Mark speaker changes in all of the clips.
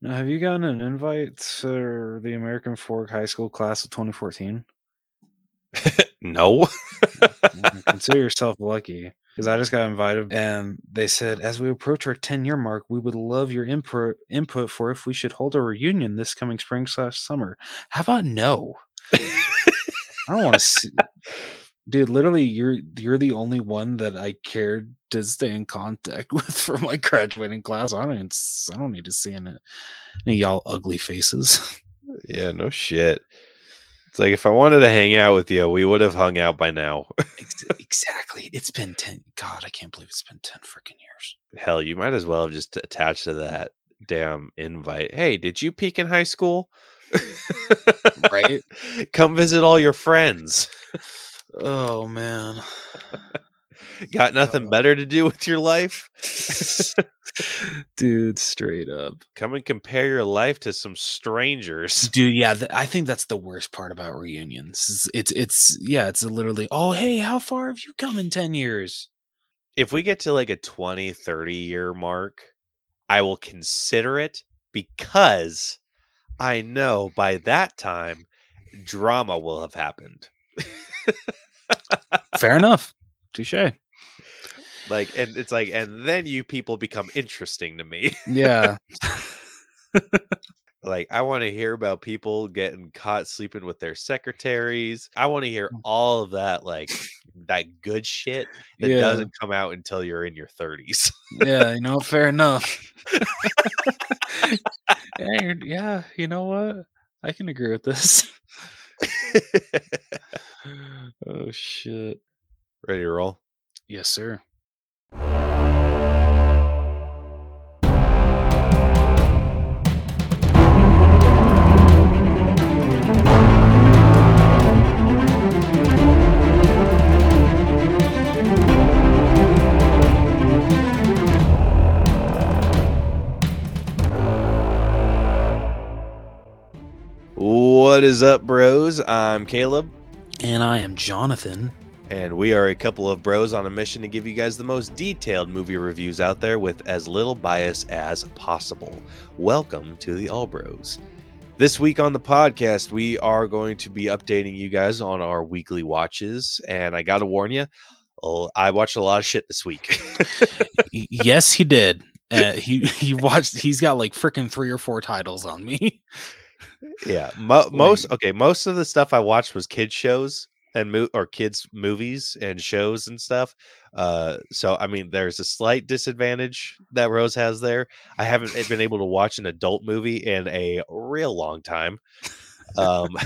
Speaker 1: Now, have you gotten an invite for the American Fork High School class of 2014?
Speaker 2: no.
Speaker 1: Consider yourself lucky because I just got invited and they said, as we approach our 10 year mark, we would love your input input for if we should hold a reunion this coming spring slash summer. How about no? I don't want to see. Dude, literally, you're you're the only one that I cared to stay in contact with for my graduating class. I don't even, I don't need to see any, any y'all ugly faces.
Speaker 2: yeah, no shit. It's like if I wanted to hang out with you, we would have hung out by now.
Speaker 1: Exactly. It's been ten. God, I can't believe it's been ten freaking years.
Speaker 2: Hell, you might as well have just attached to that damn invite. Hey, did you peak in high school?
Speaker 1: Right?
Speaker 2: Come visit all your friends.
Speaker 1: Oh man.
Speaker 2: Got nothing
Speaker 1: Uh.
Speaker 2: better to do with your life?
Speaker 1: Dude, straight up.
Speaker 2: Come and compare your life to some strangers.
Speaker 1: Dude, yeah, th- I think that's the worst part about reunions. is It's it's yeah, it's literally, "Oh, hey, how far have you come in 10 years?"
Speaker 2: If we get to like a 20, 30 year mark, I will consider it because I know by that time drama will have happened.
Speaker 1: Fair enough. Touche.
Speaker 2: Like, and it's like, and then you people become interesting to me.
Speaker 1: Yeah.
Speaker 2: like, I want to hear about people getting caught sleeping with their secretaries. I want to hear
Speaker 1: Mm.
Speaker 2: all of that, like that good shit that
Speaker 1: Yeah.
Speaker 2: doesn't come out until you're in your 30s.
Speaker 1: yeah, you know, fair enough. yeah, you're- yeah, you know what? I can agree with this. oh shit.
Speaker 2: Ready to roll?
Speaker 1: Yes, sir.
Speaker 2: What is up, bros? I'm Caleb,
Speaker 1: And I am Jonathan.
Speaker 2: and we are a couple of bros on a mission to give you guys the most detailed movie reviews out there with as little bias as possible. Welcome to the All Bros. This week on the podcast, we are going to be updating you guys on our weekly watches, and I got to warn you, oh, I watched a lot of shit this week.
Speaker 1: Yes, he did. Uh, he he watched. He's got like freaking three or four titles on me.
Speaker 2: Yeah, mo- most okay. Most of the stuff I watched was kids shows and mo- or kids movies and shows and stuff. Uh, so I mean, there's a slight disadvantage that Rose has there. I haven't been able to watch an adult movie in a real long time. Um,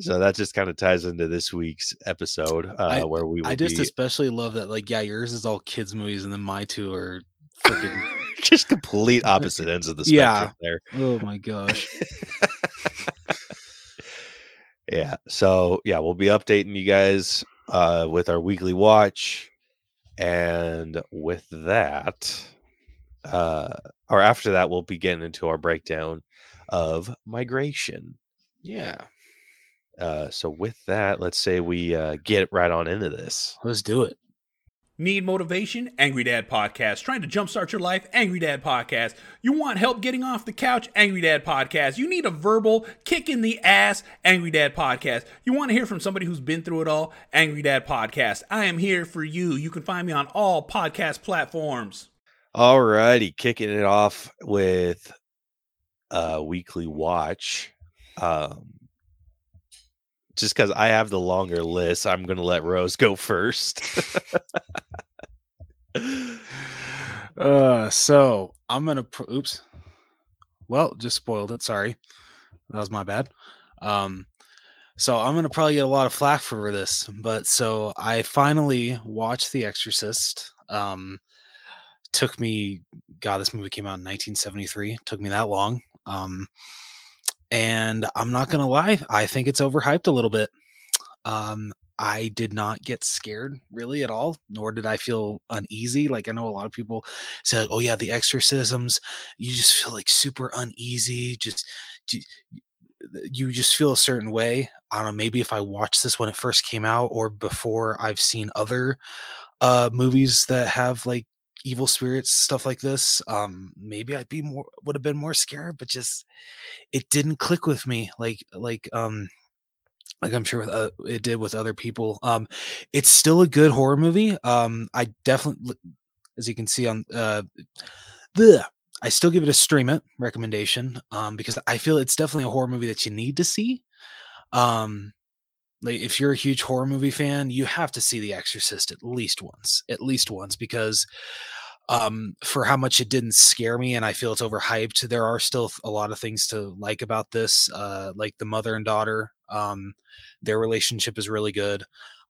Speaker 2: so that just kind of ties into this week's episode, uh,
Speaker 1: I-
Speaker 2: where we
Speaker 1: I just
Speaker 2: be
Speaker 1: especially love that. Like, yeah, yours is all kids movies, and then my two are freaking.
Speaker 2: just complete opposite ends of the spectrum
Speaker 1: Yeah.
Speaker 2: there.
Speaker 1: oh my gosh.
Speaker 2: yeah so yeah we'll be updating you guys uh with our weekly watch and with that uh or after that we'll be getting into our breakdown of migration
Speaker 1: Yeah,
Speaker 2: uh so with that let's say we uh get right on into this
Speaker 1: let's do it.
Speaker 3: Need motivation? Angry Dad Podcast. Trying to jumpstart your life? Angry Dad Podcast. You want help getting off the couch? Angry Dad Podcast. You need a verbal kick in the ass? Angry Dad Podcast. You want to hear from somebody who's been through it all? Angry Dad Podcast. I am here for you. You can find me on all podcast platforms.
Speaker 2: Alrighty, kicking it off with a weekly watch. Um just because I have the longer list, I'm gonna let Rose go first.
Speaker 1: Uh, so I'm gonna. Pr- oops. Well, just spoiled it. Sorry, that was my bad. Um, so I'm gonna probably get a lot of flack for this, but so I finally watched The Exorcist. Um, took me. God, this movie came out in 1973. Took me that long. Um, and I'm not gonna lie, I think it's overhyped a little bit. Um, I did not get scared really at all, nor did I feel uneasy. Like I know a lot of people say, like, "Oh yeah, the exorcisms," you just feel like super uneasy. Just you, you just feel a certain way. I don't know. Maybe if I watched this when it first came out, or before I've seen other uh movies that have like evil spirits, stuff like this, um, maybe I'd be more would have been more scared, but just it didn't click with me like like um like I'm sure with, uh, it did with other people. Um, it's still a good horror movie. Um, I definitely, as you can see on uh, the, I still give it a stream it recommendation. Um, because I feel it's definitely a horror movie that you need to see. Um, like if you're a huge horror movie fan, you have to see The Exorcist at least once, at least once, because um for how much it didn't scare me and i feel it's overhyped there are still a lot of things to like about this uh like the mother and daughter um their relationship is really good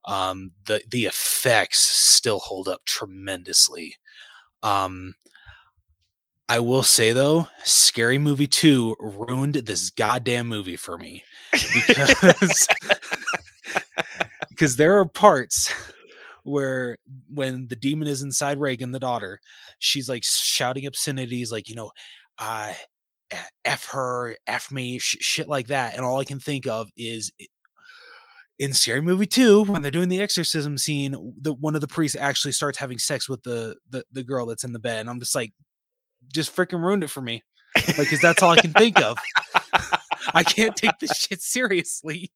Speaker 1: um the the effects still hold up tremendously um I will say though, Scary Movie 2 ruined this goddamn movie for me because because there are parts where when the demon is inside Regan, the daughter, she's like shouting obscenities, like you know, uh, f her, f me, sh- shit like that, and all I can think of is in Scary Movie Two when they're doing the exorcism scene, the one of the priests actually starts having sex with the the, the girl that's in the bed, and I'm just like, just freaking ruined it for me, like because that's all I can think of. I can't take this shit seriously.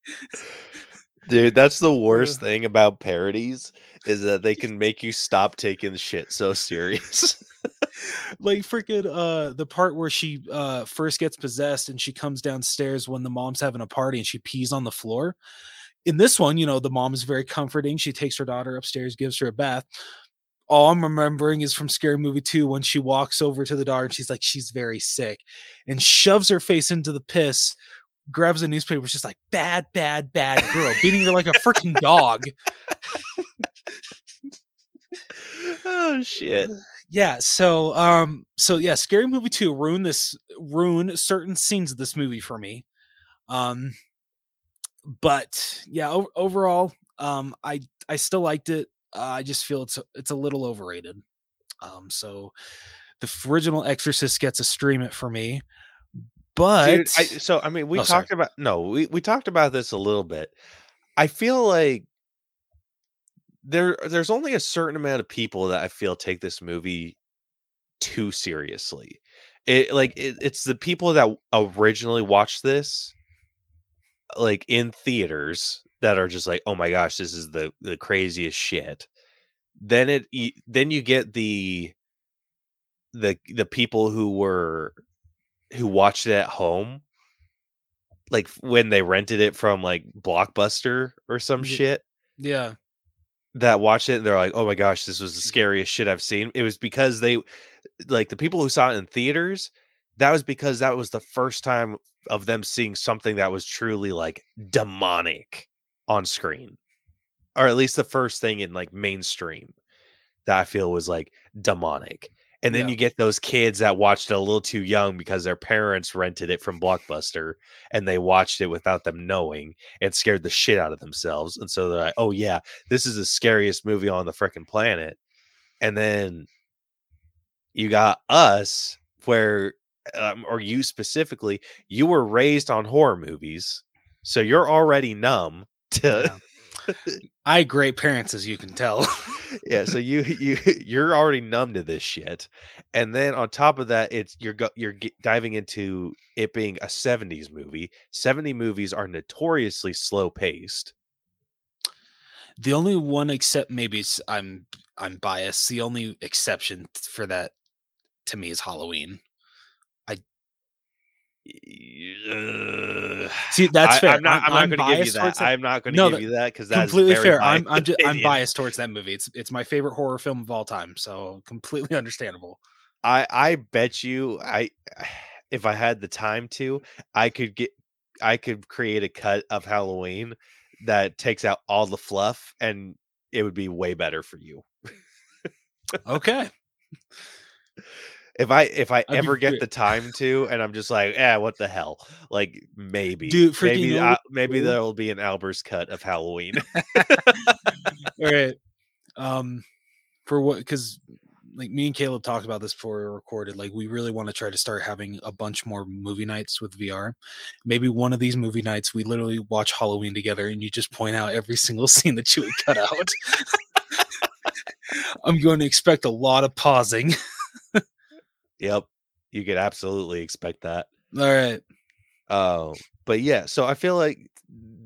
Speaker 2: Dude, that's the worst thing about parodies is that they can make you stop taking shit so serious.
Speaker 1: like freaking uh the part where she uh first gets possessed and she comes downstairs when the mom's having a party and she pees on the floor. In this one, you know, the mom is very comforting. She takes her daughter upstairs, gives her a bath. All I'm remembering is from Scary Movie 2 when she walks over to the daughter and she's like, she's very sick and shoves her face into the piss grabs a newspaper, just like bad, bad, bad girl, beating her like a freaking dog.
Speaker 2: oh shit.
Speaker 1: Yeah, so um so yeah, scary movie 2 ruin this ruin certain scenes of this movie for me. Um but yeah, o- overall um I I still liked it. Uh, I just feel it's a, it's a little overrated. Um so the original Exorcist gets a stream it for me. But
Speaker 2: Dude, I, so I mean, we
Speaker 1: Oh, sorry.
Speaker 2: talked about no, we we talked about this a little bit. I feel like there there's only a certain amount of people that I feel take this movie too seriously. It like it, it's the people that originally watched this like in theaters that are just like, "Oh my gosh, this is the the craziest shit." Then it then you get the the the people who were who watched it at home like when they rented it from like Blockbuster or some
Speaker 1: Ye-
Speaker 2: shit
Speaker 1: yeah.
Speaker 2: that watched it and they're like, "Oh my gosh, this was the mm-hmm. scariest shit I've seen." It was because they like the people who saw it in theaters, that was because that was the first time of them seeing something that was truly like demonic on screen. Or at least the first thing in like mainstream that I feel was like demonic. And then
Speaker 1: Yeah.
Speaker 2: you get those kids that watched it a little too young because their parents rented it from Blockbuster and they watched it without them knowing and scared the shit out of themselves. And so they're like, oh, yeah, this is the scariest movie on the freaking planet. And then you got us, where, um, or you specifically, you were raised on horror movies. So you're already numb to
Speaker 1: I great parents, as you can tell.
Speaker 2: yeah so you you you're already numb to this shit and then on top of that it's you're go, you're diving into it being a 70s movie 70 movies are notoriously slow paced
Speaker 1: the only one except maybe I'm I'm biased. The only exception for that to me is Halloween. See, that's fair.
Speaker 2: i'm not i'm, not going to give you
Speaker 1: biased
Speaker 2: that i'm not going to
Speaker 1: No,
Speaker 2: give you that because that's
Speaker 1: completely fair. I'm I'm, ju- I'm biased towards that movie. It's it's my favorite horror film of all time, so completely understandable.
Speaker 2: I I bet you I if I had the time to, I could get I could create a cut of Halloween that takes out all the fluff and it would be way better for you.
Speaker 1: Okay.
Speaker 2: If I if I
Speaker 1: I'd
Speaker 2: ever get the time to and I'm just like, yeah, what the hell? Like maybe
Speaker 1: Dude,
Speaker 2: maybe I, maybe there will be an Albert's cut of Halloween.
Speaker 1: All right. Um for what because like me and Caleb talked about this before we recorded. Like we really want to try to start having a bunch more movie nights with VR. Maybe one of these movie nights we literally watch Halloween together and you just point out every single scene that you would cut out. I'm going to expect a lot of pausing.
Speaker 2: Yep. You could absolutely expect that.
Speaker 1: All right.
Speaker 2: Uh, but yeah, so I feel like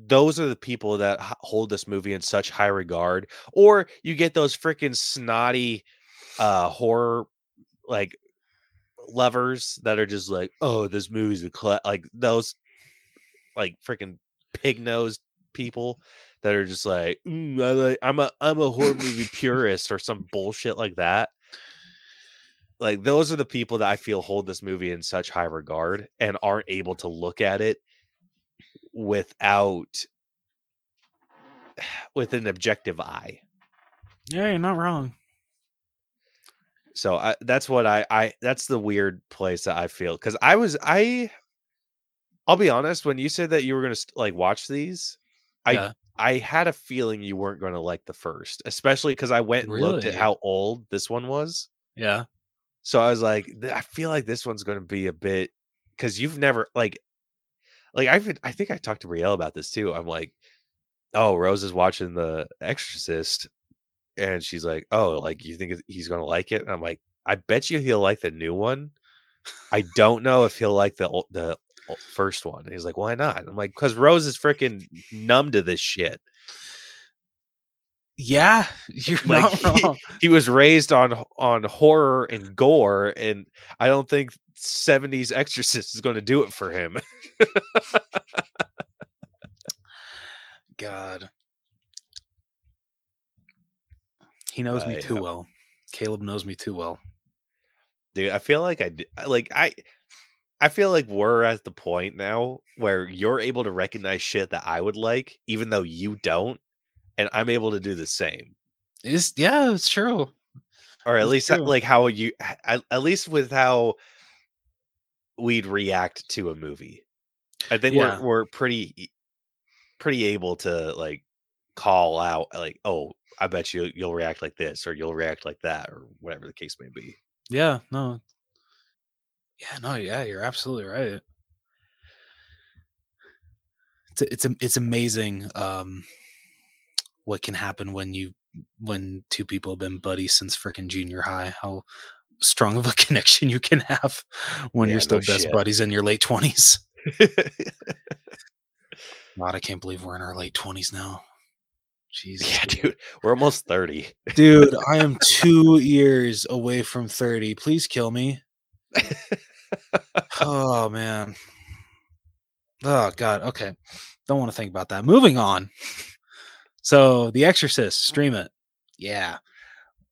Speaker 2: those are the people that hold this movie in such high regard. Or you get those freaking snotty uh horror like lovers that are just like, oh, this movie's a cla-, like those like freaking pig nosed people that are just like, "Mm, I like I'm a I'm a horror movie purist or some bullshit like that. Like those are the people that I feel hold this movie in such high regard and aren't able to look at it without with an objective eye.
Speaker 1: Yeah, you're not wrong.
Speaker 2: So I that's what I I that's the weird place that I feel cuz I was I I'll be honest when you said that you were going to like watch these I
Speaker 1: Yeah.
Speaker 2: I had a feeling you weren't going to like the first, especially cuz I went and looked at how old this one was.
Speaker 1: Yeah.
Speaker 2: So I was like I feel like this one's going to be a bit cuz you've never like like I've I think I talked to Brielle about this too. I'm like oh, Rose is watching The Exorcist and she's like, "Oh, like you think he's going to like it?" And I'm like, "I bet you he'll like the new one. I don't know if he'll like the the first one." And he's like, "Why not?" I'm like, "Cuz Rose is freaking numb to this shit.
Speaker 1: Yeah, you're
Speaker 2: Like,
Speaker 1: not wrong.
Speaker 2: He was raised on on horror and gore and I don't think 70s Exorcist is going to do it for him."
Speaker 1: God. He knows me too
Speaker 2: hope-
Speaker 1: well. Caleb knows me too well.
Speaker 2: Dude, I feel like I like I I feel like we're at the point now where you're able to recognize shit that I would like, even though you don't, and I'm able to do the same,
Speaker 1: It's yeah, it's true.
Speaker 2: or at
Speaker 1: That's
Speaker 2: least uh,
Speaker 1: true.
Speaker 2: like how you, at, at least with how we'd react to a movie. I think
Speaker 1: Yeah.
Speaker 2: we're we're pretty pretty able to like call out like, oh, I bet you you'll react like this, or you'll react like that, or whatever the case may be.
Speaker 1: Yeah, no. Yeah, no, yeah, you're absolutely right. It's it's it's amazing um what can happen when you when two people have been buddies since freaking junior high. How strong of a connection you can have when
Speaker 2: Yeah,
Speaker 1: you're still
Speaker 2: no
Speaker 1: best
Speaker 2: shit.
Speaker 1: buddies in your late twenties. God, I can't believe we're in our late twenties now. Jesus.
Speaker 2: yeah, dude, we're almost thirty.
Speaker 1: Dude, I am two years away from 30. Please kill me. oh, man. Oh, God. Okay. Don't want to think about that. Moving on. So, The Exorcist, stream it. Yeah.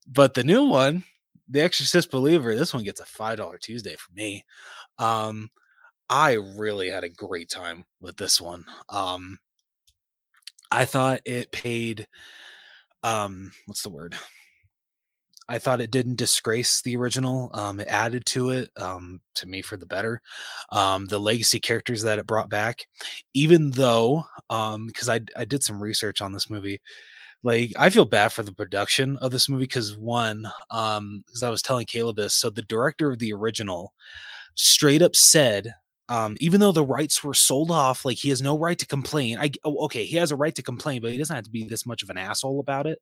Speaker 1: But the new one, The Exorcist Believer, this one gets a $5 Tuesday for me. Um, I really had a great time with this one. Um, I thought it paid um what's the word i thought it didn't disgrace the original um it added to it um to me for the better um the legacy characters that it brought back even though um because i i did some research on this movie like i feel bad for the production of this movie because one um because i was telling caleb this so the director of the original straight up said um, even though the rights were sold off, like he has no right to complain. I oh, okay, he has a right to complain, but he doesn't have to be this much of an asshole about it.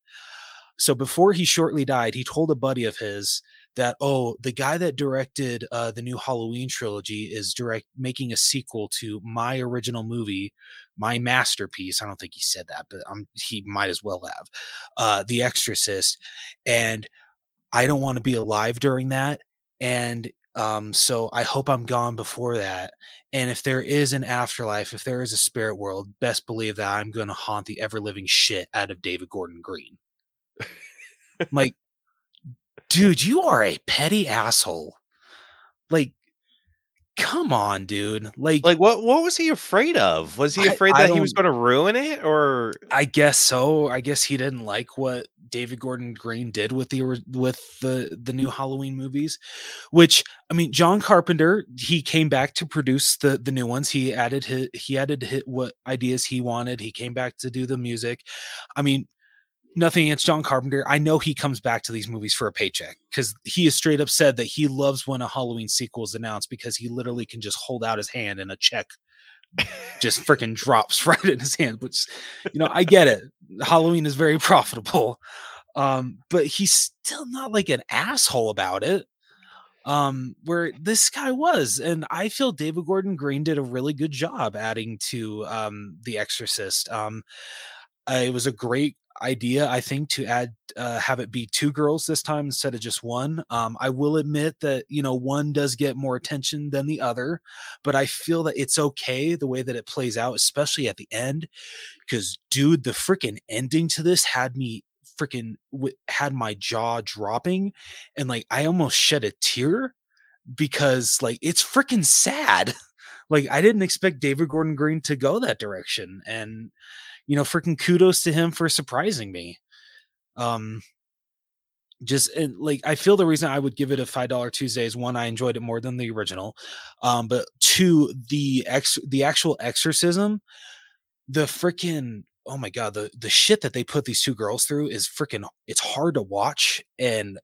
Speaker 1: So before he shortly died, he told a buddy of his that oh, the guy that directed uh, the new Halloween trilogy is direct making a sequel to my original movie, my masterpiece. I don't think he said that, but um, he might as well have, uh, The Exorcist, and I don't want to be alive during that. And um, so I hope I'm gone before that. And if there is an afterlife, if there is a spirit world, best believe that I'm going to haunt the ever living shit out of David Gordon Green. I'm like, dude, you are a petty asshole. Like, come on, dude. Like,
Speaker 2: Like what what was he afraid of? Was he afraid
Speaker 1: I
Speaker 2: that he was going to ruin it or
Speaker 1: I guess so. I guess he didn't like what David Gordon Green did with the with the the new Halloween movies, which I mean, John Carpenter he came back to produce the the new ones. He added his, he added hit what ideas he wanted. He came back to do the music. I mean, nothing against John Carpenter. I know he comes back to these movies for a paycheck because he has straight up said that he loves when a Halloween sequel is announced because he literally can just hold out his hand and a check just freaking drops right in his hand. Which, you know, I get it. Halloween is very profitable. Um, but he's still not like an asshole about it. Um, where this guy was, and I feel David Gordon Green did a really good job adding to um The Exorcist. Um, uh, it was a great idea, I think, to add uh, have it be two girls this time instead of just one. Um, I will admit that you know one does get more attention than the other, but I feel that it's okay the way that it plays out, especially at the end. Because, dude, the freaking ending to this had me freaking w- had my jaw dropping, and like I almost shed a tear because like it's freaking sad. like I didn't expect David Gordon Green to go that direction, and you know, freaking kudos to him for surprising me. Um, just and like I feel the reason I would give it a five dollar Tuesday is one I enjoyed it more than the original, um, but two the ex the actual exorcism, the freaking oh my god the the shit that they put these two girls through is freaking it's hard to watch and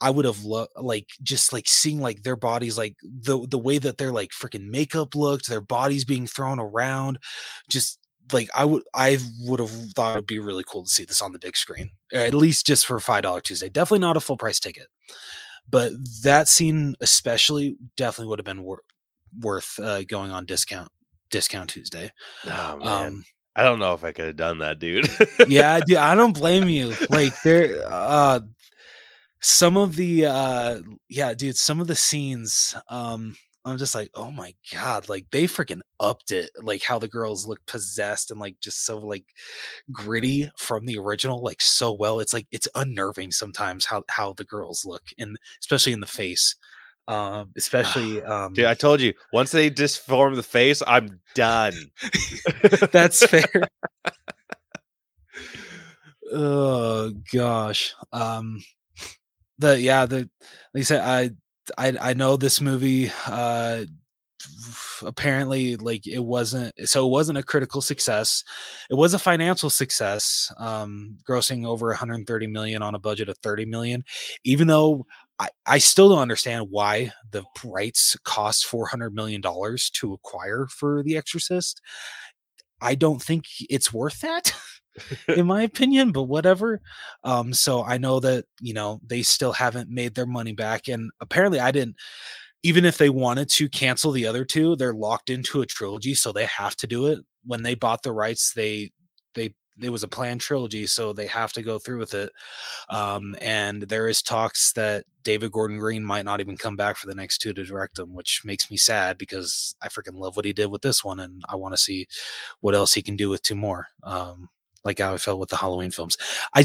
Speaker 1: I would have loved like just like seeing like their bodies like the the way that their like freaking makeup looked, their bodies being thrown around, just like I would I would have thought it'd be really cool to see this on the big screen, at least just for five dollar Tuesday. Definitely not a full price ticket, but that scene especially definitely would have been wor- worth uh, going on discount discount Tuesday.
Speaker 2: Oh.
Speaker 1: Um,
Speaker 2: I don't know if I could have done that, dude.
Speaker 1: yeah, dude, I don't blame you. Like there, uh, some of the uh, yeah, dude, some of the scenes, um, I'm just like, oh my god, like they freaking upped it, like how the girls look possessed and like just so like gritty from the original, like so well. It's like it's unnerving sometimes how how the girls look, and especially in the face. Um, especially um
Speaker 2: Dude, I told you, once they disform the face, I'm done.
Speaker 1: that's fair. oh gosh. Um the yeah, the like I said, I I I know this movie uh apparently like it wasn't so it wasn't a critical success. It was a financial success um grossing over 130 million on a budget of 30 million. Even though i i still don't understand why the rights cost 400 million dollars to acquire for the exorcist i don't think it's worth that in my opinion, but whatever. Um, so I know that you know they still haven't made their money back, and apparently I didn't. Even if they wanted to cancel the other two, they're locked into a trilogy, so they have to do it. When they bought the rights, they they it was a planned trilogy, so they have to go through with it. Um, and there is talks that David Gordon Green might not even come back for the next two to direct them, which makes me sad because I freaking love what he did with this one, and I want to see what else he can do with two more. Um, like how I felt with the Halloween films. I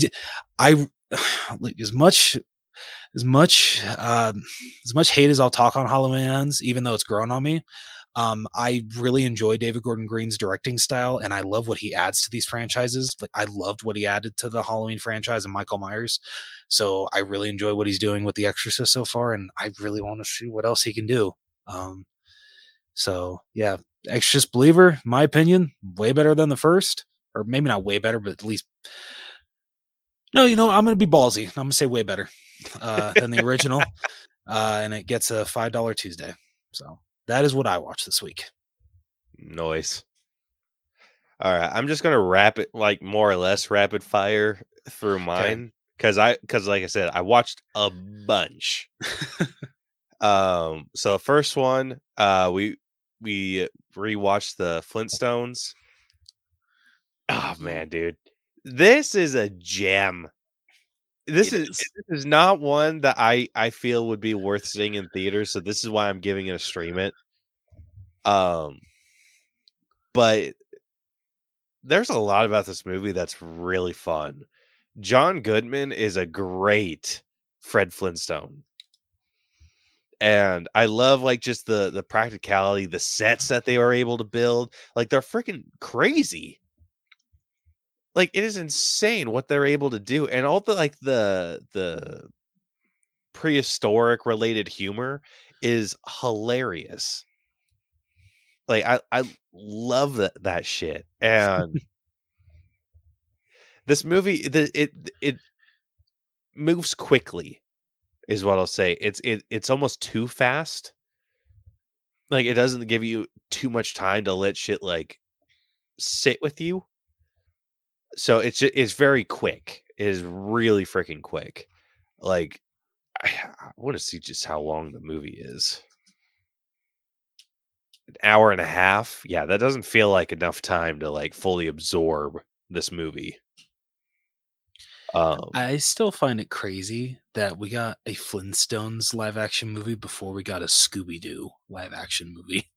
Speaker 1: I like as much as much um, as much hate as I'll talk on Halloween ends, even though it's grown on me. Um, I really enjoy David Gordon Green's directing style, and I love what he adds to these franchises. Like I loved what he added to the Halloween franchise and Michael Myers, so I really enjoy what he's doing with The Exorcist so far, and I really want to see what else he can do. Um, so yeah, Exorcist Believer, my opinion, way better than the first or maybe not way better, but at least no, you know, I'm gonna be ballsy. I'm gonna say way better uh, than the original, uh, and it gets a five dollar Tuesday. So that is what I watched this week.
Speaker 2: Noise. All right, I'm just gonna wrap it like more or less rapid fire through mine because I because like I said, I watched a bunch. um, so first one, uh, we we rewatched the Flintstones. Oh man, dude. This is a gem. This is
Speaker 1: is.
Speaker 2: this is not one that I I feel would be worth seeing in theaters, so this is why I'm giving it a stream it. Um but there's a lot about this movie that's really fun. John Goodman is a great Fred Flintstone. And I love like just the the practicality, the sets that they were able to build. Like they're freaking crazy like it is insane what they're able to do and all the like the the prehistoric related humor is hilarious. Like i i love that that shit and this movie the it it moves quickly is what i'll say it's it it's almost too fast. Like it doesn't give you too much time to let shit like sit with you so it's it's very quick. It is really freaking quick. Like I, I want to see just how long the movie is. An hour and a half. Yeah, that doesn't feel like enough time to like fully absorb this movie. Um,
Speaker 1: I still find it crazy that we got a Flintstones live action movie before we got a Scooby Doo live action movie.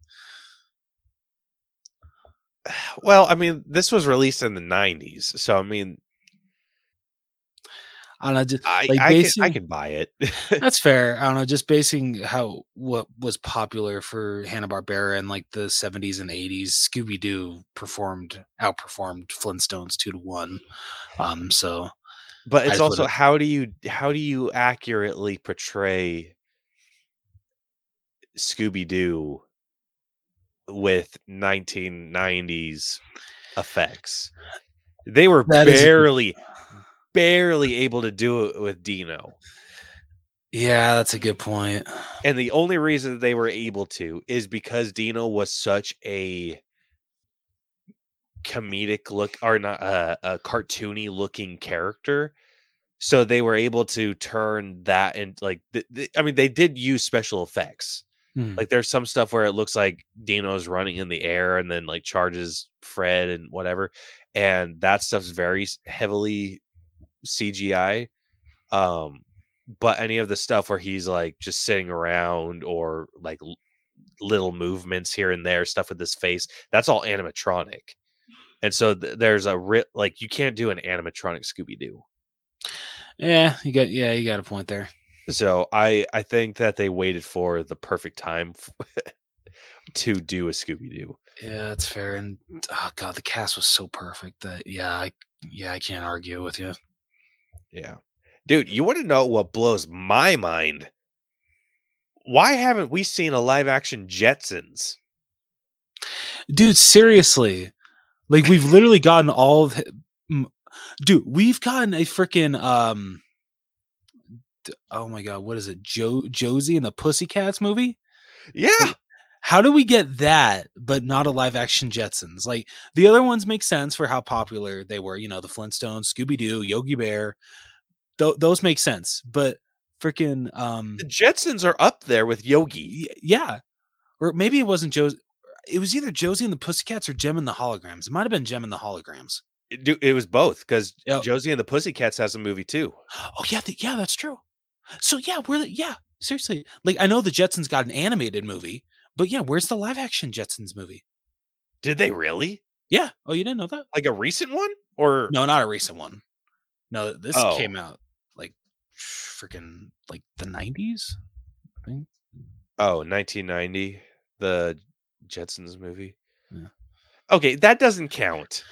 Speaker 2: well, I mean, this was released in the '90s, so I mean,
Speaker 1: I don't know, just
Speaker 2: I
Speaker 1: like
Speaker 2: I, can, I can buy it.
Speaker 1: that's fair. I don't know, just basing how what was popular for Hanna Barbera in like the 70s and 80s, Scooby Doo performed outperformed Flintstones two to one. Um, so
Speaker 2: but it's also
Speaker 1: would've-
Speaker 2: how do you how do you accurately portray Scooby Doo with 1990s effects? They were
Speaker 1: That is
Speaker 2: barely barely able to do it with Dino.
Speaker 1: yeah, that's a good point.
Speaker 2: And the only reason they were able to is because Dino was such a comedic look or not uh, a cartoony looking character. So they were able to turn that and like th- th- I mean they did use special effects.
Speaker 1: Hmm.
Speaker 2: Like there's some stuff where it looks like Dino's running in the air and then like charges Fred and whatever. And that stuff's very heavily CGI. Um but any of the stuff where he's like just sitting around or like l- little movements here and there, stuff with his face, that's all animatronic. And so th- there's a ri- like you can't do an animatronic Scooby Doo.
Speaker 1: Yeah, you got yeah, you got a point there.
Speaker 2: So I I think that they waited for the perfect time to do a Scooby Doo.
Speaker 1: Yeah, that's fair. And oh god, the cast was so perfect that yeah, I yeah, I can't argue with you.
Speaker 2: Yeah. Dude, you want to know what blows my mind? Why haven't we seen a live action Jetsons?
Speaker 1: Dude, seriously. Like we've literally gotten all of Dude, we've gotten a freaking um oh my god, what is it? Joe Josie and the Pussycats movie?
Speaker 2: Yeah.
Speaker 1: How do we get that but not a live action Jetsons? Like the other ones make sense for how popular they were, you know, the Flintstones, Scooby Doo, Yogi Bear. Th- those make sense, but freaking um
Speaker 2: The Jetsons are up there with Yogi.
Speaker 1: yeah. Or maybe it wasn't Joe's it was either Josie and the Pussycats or Jem and the Holograms. It might have been Jem and the Holograms.
Speaker 2: It, it was both because
Speaker 1: Yep.
Speaker 2: Josie and the Pussycats has a movie too.
Speaker 1: Oh yeah, yeah, that's true. So yeah, we're yeah, seriously. Like I know the Jetsons got an animated movie, but yeah, where's the live action Jetsons movie?
Speaker 2: Did they really?
Speaker 1: Yeah. Oh, you didn't know that?
Speaker 2: Like a recent one? Or
Speaker 1: No, not a recent one. No, this
Speaker 2: Oh.
Speaker 1: came out like freaking like the 90s. I think.
Speaker 2: oh, 1990, the Jetsons movie.
Speaker 1: Yeah.
Speaker 2: Okay, that doesn't count.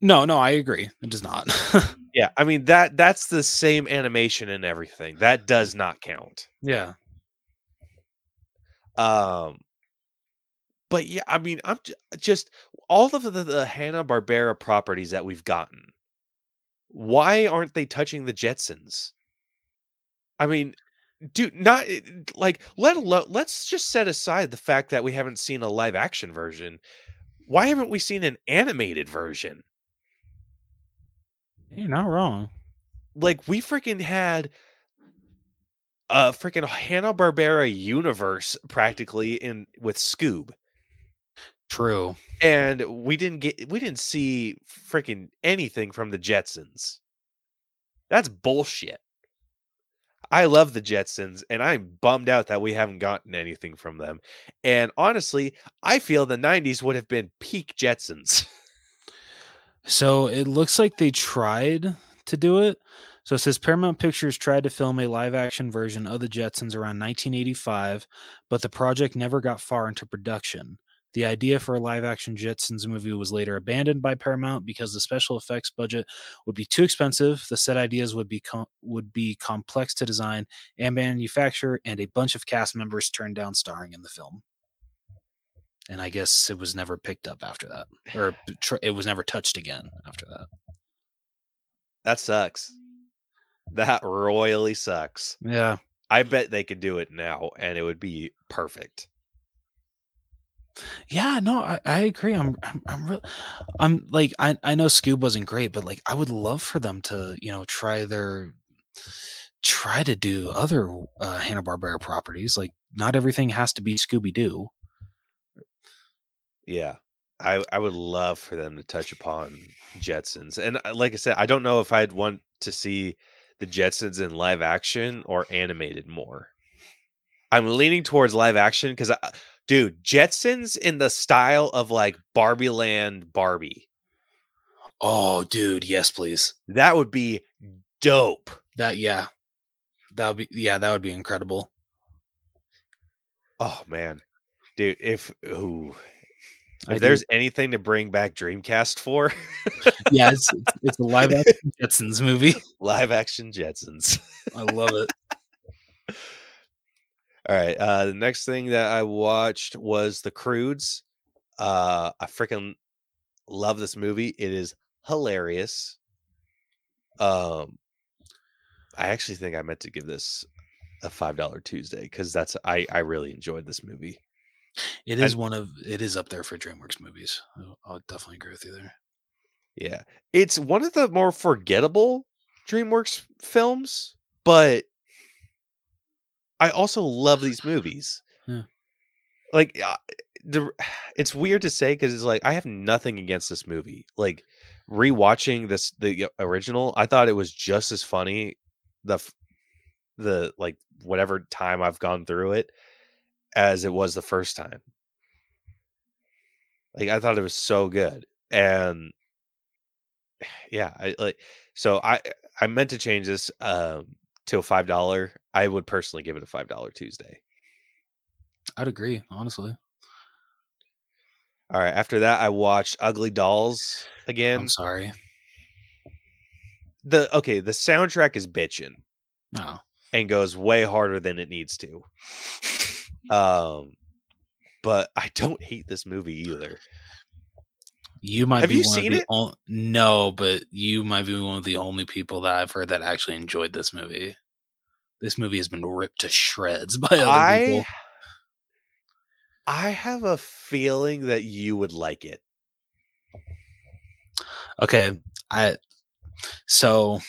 Speaker 1: No, no, I agree. It does not.
Speaker 2: Yeah, I mean that that's the same animation and everything. That does not count.
Speaker 1: yeah.
Speaker 2: Um but yeah, I mean, I'm j- just all of the, the Hanna Barbera properties that we've gotten. Why aren't they touching the Jetsons? I mean, dude, not eh, like let alone. Let's just set aside the fact that we haven't seen a live action version. Why haven't we seen an animated version?
Speaker 1: You're not wrong.
Speaker 2: Like we freaking had a freaking Hanna Barbera universe practically in with Scoob.
Speaker 1: True.
Speaker 2: and we didn't get we didn't see freaking anything from the Jetsons. That's bullshit. I love the Jetsons and I'm bummed out that we haven't gotten anything from them. And honestly, I feel the 90s would have been peak Jetsons.
Speaker 1: So it looks like they tried to do it. So it says Paramount Pictures tried to film a live action version of the Jetsons around 1985, but the project never got far into production. The idea for a live action Jetsons movie was later abandoned by Paramount because the special effects budget would be too expensive, the set ideas would be com- would be complex to design and manufacture, and a bunch of cast members turned down starring in the film. And I guess it was never picked up after that, or it was never touched again after that.
Speaker 2: that sucks. That royally sucks.
Speaker 1: Yeah.
Speaker 2: I bet they could do it now and it would be perfect.
Speaker 1: Yeah, no, I, I agree. I'm, I'm, I'm, real, I'm like, I, I know Scoob wasn't great, but like, I would love for them to, you know, try their, try to do other uh, Hanna Barbera properties. Like, not everything has to be Scooby Doo.
Speaker 2: Yeah. I I would love for them to touch upon Jetsons. And uh, like I said, I don't know if I'd want to see the Jetsons in live action or animated more. I'm leaning towards live action because, dude, Jetsons in the style of like Barbie Land Barbie.
Speaker 1: Oh, dude, yes, please.
Speaker 2: That would be dope.
Speaker 1: That yeah, that would be yeah, that would be incredible.
Speaker 2: Oh man, dude, if ooh,
Speaker 1: I
Speaker 2: if
Speaker 1: do.
Speaker 2: there's anything to bring back Dreamcast for,
Speaker 1: yeah, it's, it's, it's a live action Jetsons movie.
Speaker 2: live action Jetsons.
Speaker 1: I love it.
Speaker 2: All right. Uh, the next thing that I watched was The Croods. Uh, I freaking love this movie. It is hilarious. Um, I actually think I meant to give this a five dollar Tuesday because that's I I really enjoyed this movie.
Speaker 1: It is one of it is up there for DreamWorks movies. I'll- I'll definitely agree with you there.
Speaker 2: Yeah, it's one of the more forgettable DreamWorks films, but I also love these movies.
Speaker 1: Yeah.
Speaker 2: Like, uh, the it's weird to say because it's like I have nothing against this movie. Like rewatching this the original, I thought it was just as funny. The the like whatever time I've gone through it as it was the first time. Like I thought it was so good and yeah i like so i i meant to change this um to a five dollar i would personally give it a five dollar tuesday
Speaker 1: I'd agree, honestly.
Speaker 2: all right after that i watched ugly dolls again
Speaker 1: I'm sorry.
Speaker 2: the okay the soundtrack is bitching.
Speaker 1: No.
Speaker 2: and goes way harder than it needs to um but i don't hate this movie either
Speaker 1: You might
Speaker 2: Have
Speaker 1: be
Speaker 2: you
Speaker 1: one
Speaker 2: seen
Speaker 1: of the
Speaker 2: it?
Speaker 1: on- no, but you might be one of the only people that I've heard that actually enjoyed this movie. This movie has been ripped to shreds by other
Speaker 2: i
Speaker 1: people.
Speaker 2: i have a feeling that you would like it
Speaker 1: Okay, I so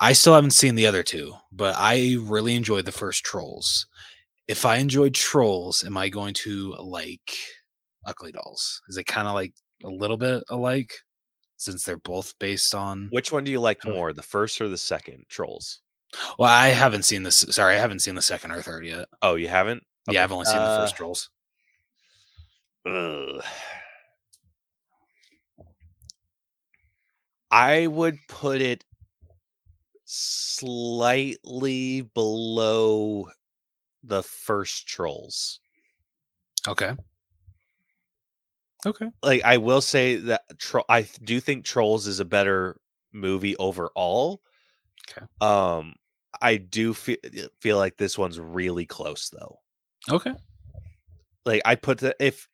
Speaker 1: I still haven't seen the other two, but I really enjoyed the first Trolls. If I enjoyed Trolls, am I going to like Ugly Dolls? Is it kind of like a little bit alike since they're both based on
Speaker 2: which one do you like more the first or the second trolls
Speaker 1: Well, I haven't seen this. Sorry, I haven't seen the second or third yet.
Speaker 2: oh you haven't
Speaker 1: Yeah, I've only seen the
Speaker 2: Uh,
Speaker 1: first Trolls.
Speaker 2: Ugh. I would put it slightly below the first trolls.
Speaker 1: Okay. Okay.
Speaker 2: Like I will say that tro- I do think Trolls is a better movie overall.
Speaker 1: Okay.
Speaker 2: Um I do feel feel like this one's really close though.
Speaker 1: Okay.
Speaker 2: Like I put the if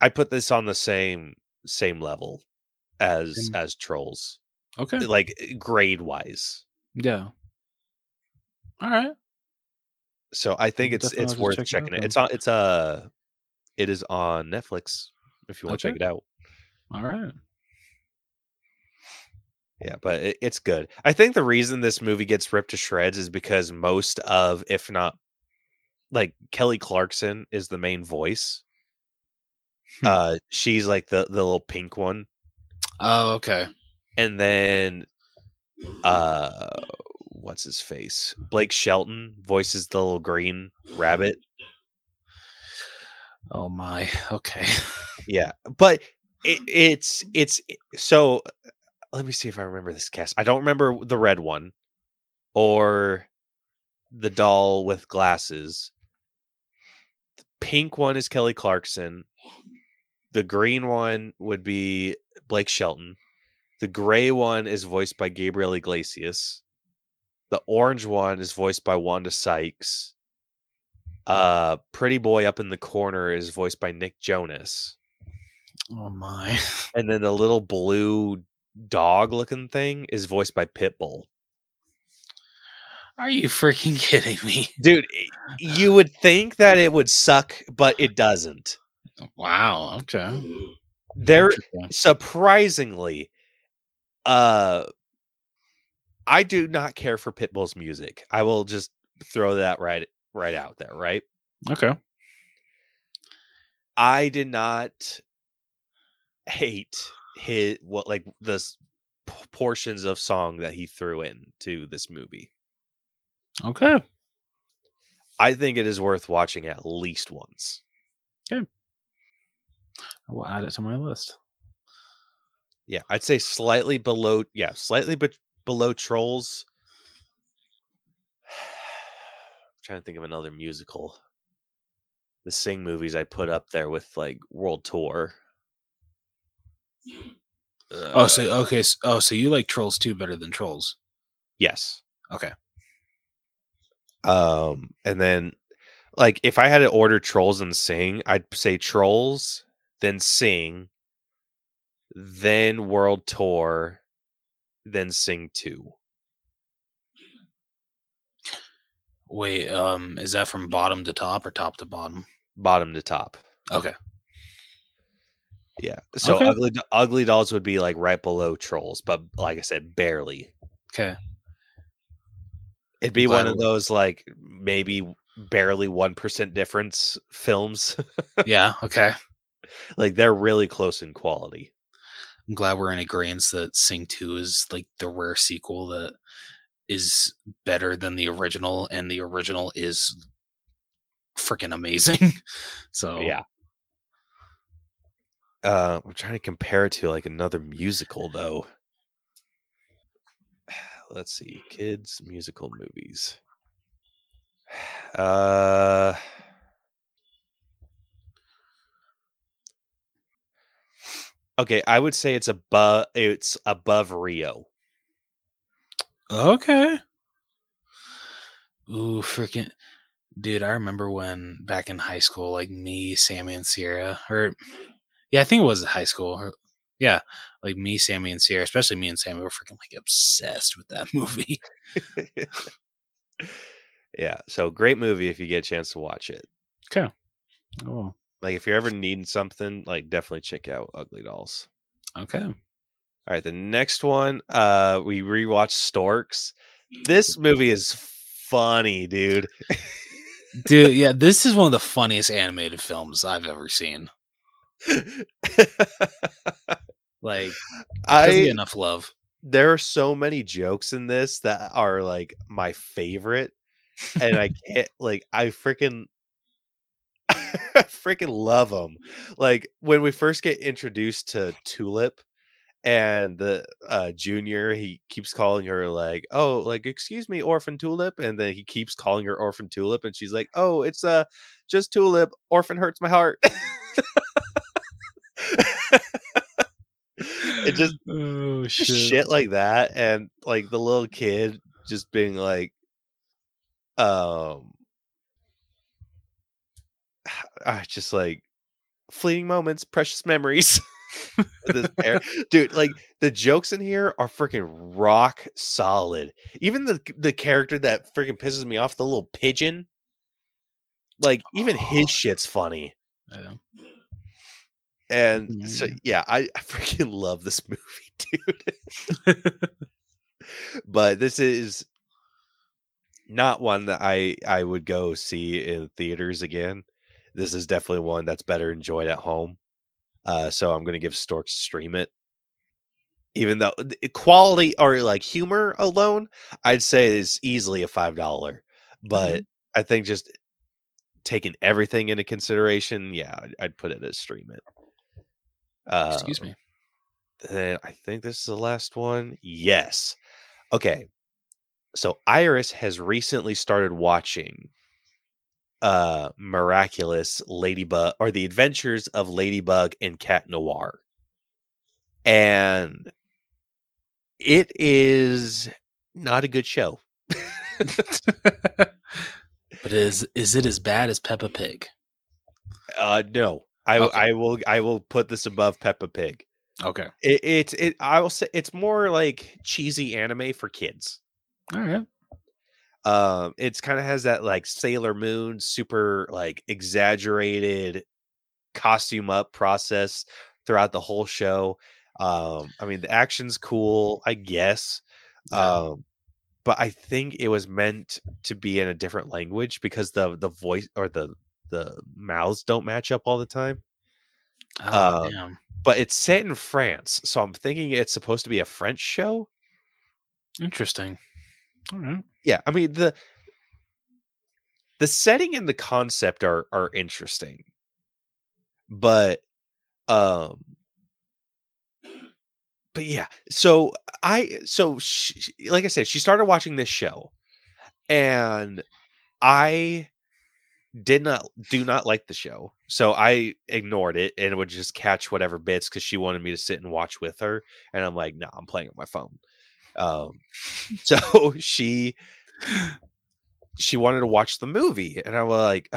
Speaker 2: I put this on the same same level as as Trolls.
Speaker 1: Okay.
Speaker 2: like grade wise.
Speaker 1: Yeah. All right.
Speaker 2: So I think it's
Speaker 1: definitely
Speaker 2: it's worth
Speaker 1: check it
Speaker 2: checking
Speaker 1: out
Speaker 2: it. It's on it's uh it is on Netflix if you want to check it out.
Speaker 1: All right.
Speaker 2: Yeah, but it, it's good. I think the reason this movie gets ripped to shreds is because most of, if not, like Kelly Clarkson is the main voice.
Speaker 1: Hmm.
Speaker 2: Uh, she's like the the little pink one,
Speaker 1: Oh, okay.
Speaker 2: And then uh, what's his face? Blake Shelton voices the little green rabbit.
Speaker 1: Oh my. Okay.
Speaker 2: Yeah, but it, it's it's so. Let me see if I remember this cast. I don't remember the red one, or the doll with glasses. The pink one is Kelly Clarkson. The green one would be Blake Shelton. The gray one is voiced by Gabriel Iglesias. The orange one is voiced by Wanda Sykes. Uh, Pretty Boy up in the corner is voiced by Nick Jonas.
Speaker 1: Oh my.
Speaker 2: And then the little blue dog looking thing is voiced by Pitbull.
Speaker 1: Are you freaking kidding me?
Speaker 2: Dude, you would think that it would suck, but it doesn't.
Speaker 1: Wow. Okay.
Speaker 2: There surprisingly uh I do not care for Pitbull's music. I will just throw that right right out there, right?
Speaker 1: Okay.
Speaker 2: I did not hate his what like the p- portions of song that he threw into this movie.
Speaker 1: Okay.
Speaker 2: I think it is worth watching at least once. Okay.
Speaker 1: I will add it to my list.
Speaker 2: Yeah, I'd say slightly below. Yeah, slightly be- below Trolls. trying to think of another musical. The Sing movies I put up there with like World Tour.
Speaker 1: Oh,
Speaker 2: Uh,
Speaker 1: so okay. s- Oh, so you like Trolls too better than Trolls?
Speaker 2: yes.
Speaker 1: Okay.
Speaker 2: Um, and then like if I had to order Trolls and Sing, I'd say Trolls, then Sing, then World Tour, then Sing Two.
Speaker 1: Wait, um, is that from bottom to top or top to bottom?
Speaker 2: bottom to top.
Speaker 1: Okay.
Speaker 2: Yeah. So
Speaker 1: Okay.
Speaker 2: ugly ugly dolls would be like right below trolls, but like I said, barely.
Speaker 1: Okay.
Speaker 2: It'd be
Speaker 1: Glad
Speaker 2: one of those like maybe barely one percent difference films.
Speaker 1: Yeah. Okay.
Speaker 2: like they're really close in quality.
Speaker 1: I'm glad we're in agreement that Sing 2 is like the rare sequel that is better than the original, and the original is freaking amazing. so
Speaker 2: Yeah. Uh, I'm trying to compare it to like another musical though. Let's see, kids musical movies. Uh Okay, I would say it's above it's above Rio.
Speaker 1: Okay. Ooh, freaking dude! I remember when back in high school, like me, Sammy, and Sierra, or yeah, I think it was high school. Or, yeah, like me, Sammy, and Sierra, especially me and Sammy, were freaking like obsessed with that movie.
Speaker 2: yeah, so great movie if you get a chance to watch it. Okay.
Speaker 1: Oh,
Speaker 2: Like if you're ever needing something, like definitely check out Ugly Dolls.
Speaker 1: okay.
Speaker 2: All right, the next one, uh, we rewatched Storks. This movie is funny, dude.
Speaker 1: Dude, yeah, this is one of the funniest animated films I've ever seen. Like,
Speaker 2: I
Speaker 1: enough love.
Speaker 2: there are so many jokes in this that are like my favorite, and I can't like I freaking freaking love them. Like when we first get introduced to Tulip. And the uh, junior, he keeps calling her like, "Oh, like excuse me, Orphan Tulip," and then he keeps calling her Orphan Tulip, and she's like, "Oh, it's uh just Tulip. Orphan hurts my heart." it just
Speaker 1: Oh
Speaker 2: just shit like that and like the little kid just being like um I just like fleeting moments precious memories dude like the jokes in here are freaking rock solid even the the character that freaking pisses me off the little pigeon like even
Speaker 1: Oh.
Speaker 2: his shit's funny
Speaker 1: Yeah.
Speaker 2: and so
Speaker 1: Mhm.
Speaker 2: yeah I, I freaking love this movie dude but this is not one that I I would go see in theaters again. This is definitely one that's better enjoyed at home. Uh, so I'm gonna give Storks stream it. Even though the quality or like humor alone, I'd say is easily a five dollar. But I think just taking everything into consideration, yeah, I'd, I'd put it as stream it. Uh,
Speaker 1: Excuse me.
Speaker 2: then I think this is the last one. Yes. Okay. So Iris has recently started watching uh Miraculous Ladybug or The Adventures of Ladybug and Cat Noir. And it is not a good show.
Speaker 1: but is is it as bad as Peppa Pig?
Speaker 2: Uh no. I
Speaker 1: Okay.
Speaker 2: I will I will put this above Peppa Pig.
Speaker 1: Okay.
Speaker 2: It, it's it I will say it's more like cheesy anime for kids.
Speaker 1: All right.
Speaker 2: Um, it's kind of has that like Sailor Moon, super like exaggerated costume up process throughout the whole show. Um, I mean, the action's cool, I guess. Um, but I think it was meant to be in a different language because the the voice or the the mouths don't match up all the time.
Speaker 1: Oh,
Speaker 2: um. But it's set in France, so I'm thinking it's supposed to be a French show.
Speaker 1: Interesting. All right.
Speaker 2: Yeah, I mean the the setting and the concept are are interesting, but um, but yeah. So I so she, like I said, she started watching this show, and I did not do not like the show so i ignored it and would just catch whatever bits because she wanted me to sit and watch with her and i'm like no i'm playing on my phone um so she she wanted to watch the movie and i was like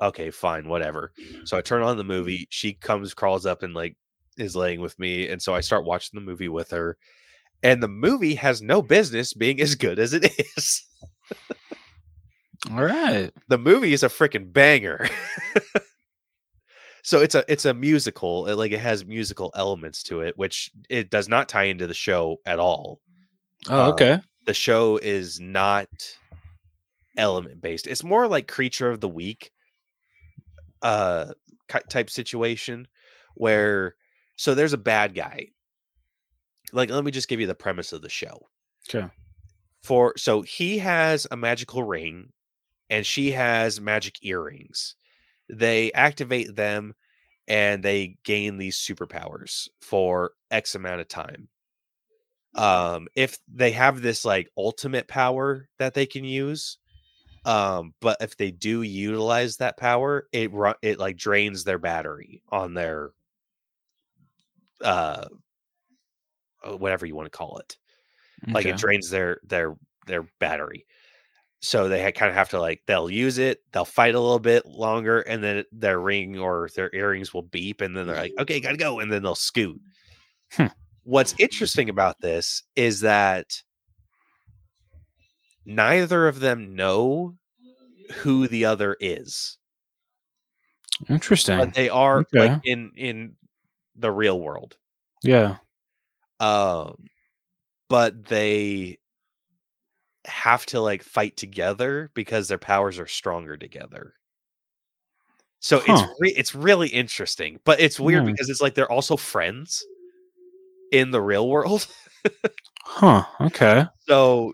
Speaker 2: okay fine whatever so i turn on the movie she comes crawls up and like is laying with me and so i start watching the movie with her and the movie has no business being as good as it is
Speaker 1: All right.
Speaker 2: the movie is a freaking banger. so it's a it's a musical. it- like it has musical elements to it, which it does not tie into the show at all.
Speaker 1: Oh,
Speaker 2: Uh,
Speaker 1: okay.
Speaker 2: The show is not element based. It's more like creature of the week uh type situation where so there's a bad guy. Like let me just give you the premise of the show
Speaker 1: Okay.
Speaker 2: for so he has a magical ring and she has magic earrings they activate them and they gain these superpowers for x amount of time um if they have this like ultimate power that they can use um but if they do utilize that power it run it like drains their battery on their uh uh, whatever you want to call it. Like it drains their their their battery. So they kind of have to like they'll use it they'll fight a little bit longer and then their ring or their earrings will beep and then they're like okay gotta go and then they'll scoot.
Speaker 1: Hmm.
Speaker 2: What's interesting about this is that neither of them know who the other is
Speaker 1: Interesting.
Speaker 2: but they are
Speaker 1: Okay.
Speaker 2: like in in the real world
Speaker 1: yeah.
Speaker 2: um but they have to like fight together because their powers are stronger together so it's re- it's really interesting but it's weird
Speaker 1: Hmm.
Speaker 2: because it's like they're also friends in the real world
Speaker 1: Huh. Okay.
Speaker 2: so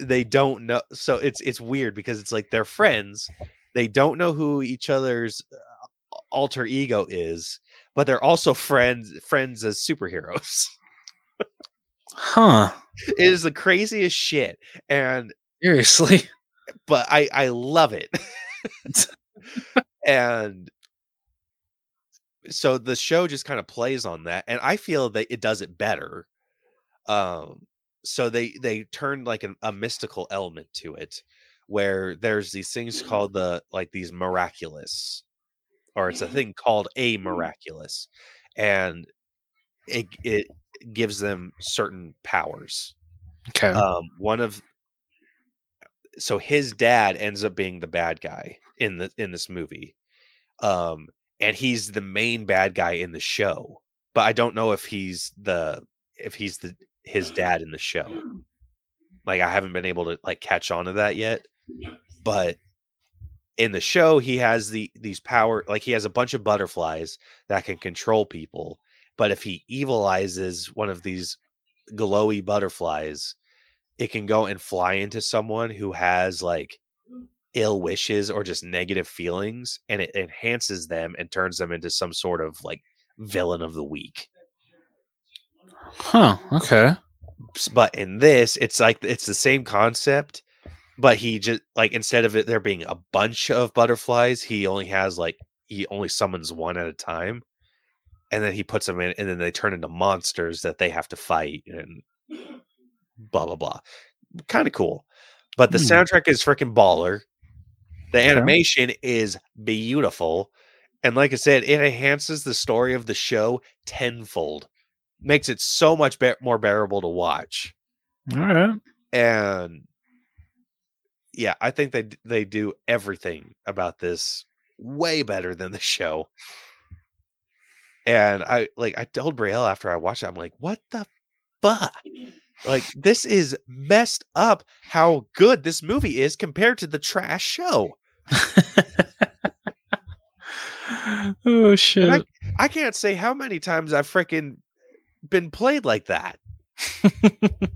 Speaker 2: they don't know so it's it's weird because it's like they're friends they don't know who each other's uh, alter ego is but they're also friends friends as superheroes
Speaker 1: Huh.
Speaker 2: it is the craziest shit and
Speaker 1: Seriously.
Speaker 2: but i i love it and so the show just kind of plays on that and i feel that it does it better um so they they turned like an, a mystical element to it where there's these things called the like these miraculous or it's a thing called a miraculous and it it gives them certain powers
Speaker 1: Okay.
Speaker 2: um one of so his dad ends up being the bad guy in the in this movie um and he's the main bad guy in the show but i don't know if he's the if he's the his dad in the show. Like i haven't been able to like catch on to that yet but in the show he has the these power like he has a bunch of butterflies that can control people but if he evilizes one of these glowy butterflies it can go and fly into someone who has like ill wishes or just negative feelings and it enhances them and turns them into some sort of like villain of the week
Speaker 1: huh. Okay.
Speaker 2: But in this it's like it's the same concept but he just like instead of it there being a bunch of butterflies he only has like he only summons one at a time and then he puts them in and then they turn into monsters that they have to fight and blah blah blah kind of cool but the
Speaker 1: Hmm.
Speaker 2: soundtrack is freaking baller the animation is beautiful and like i said it enhances the story of the show tenfold makes it so much be- more bearable to watch
Speaker 1: All right.
Speaker 2: and yeah, I think they they do everything about this way better than the show. And I like I told Brielle after I watched it, I'm like, what the fuck? Like this is messed up how good this movie is compared to the trash show.
Speaker 1: oh shit.
Speaker 2: I can't say how many times I've freaking been played like that.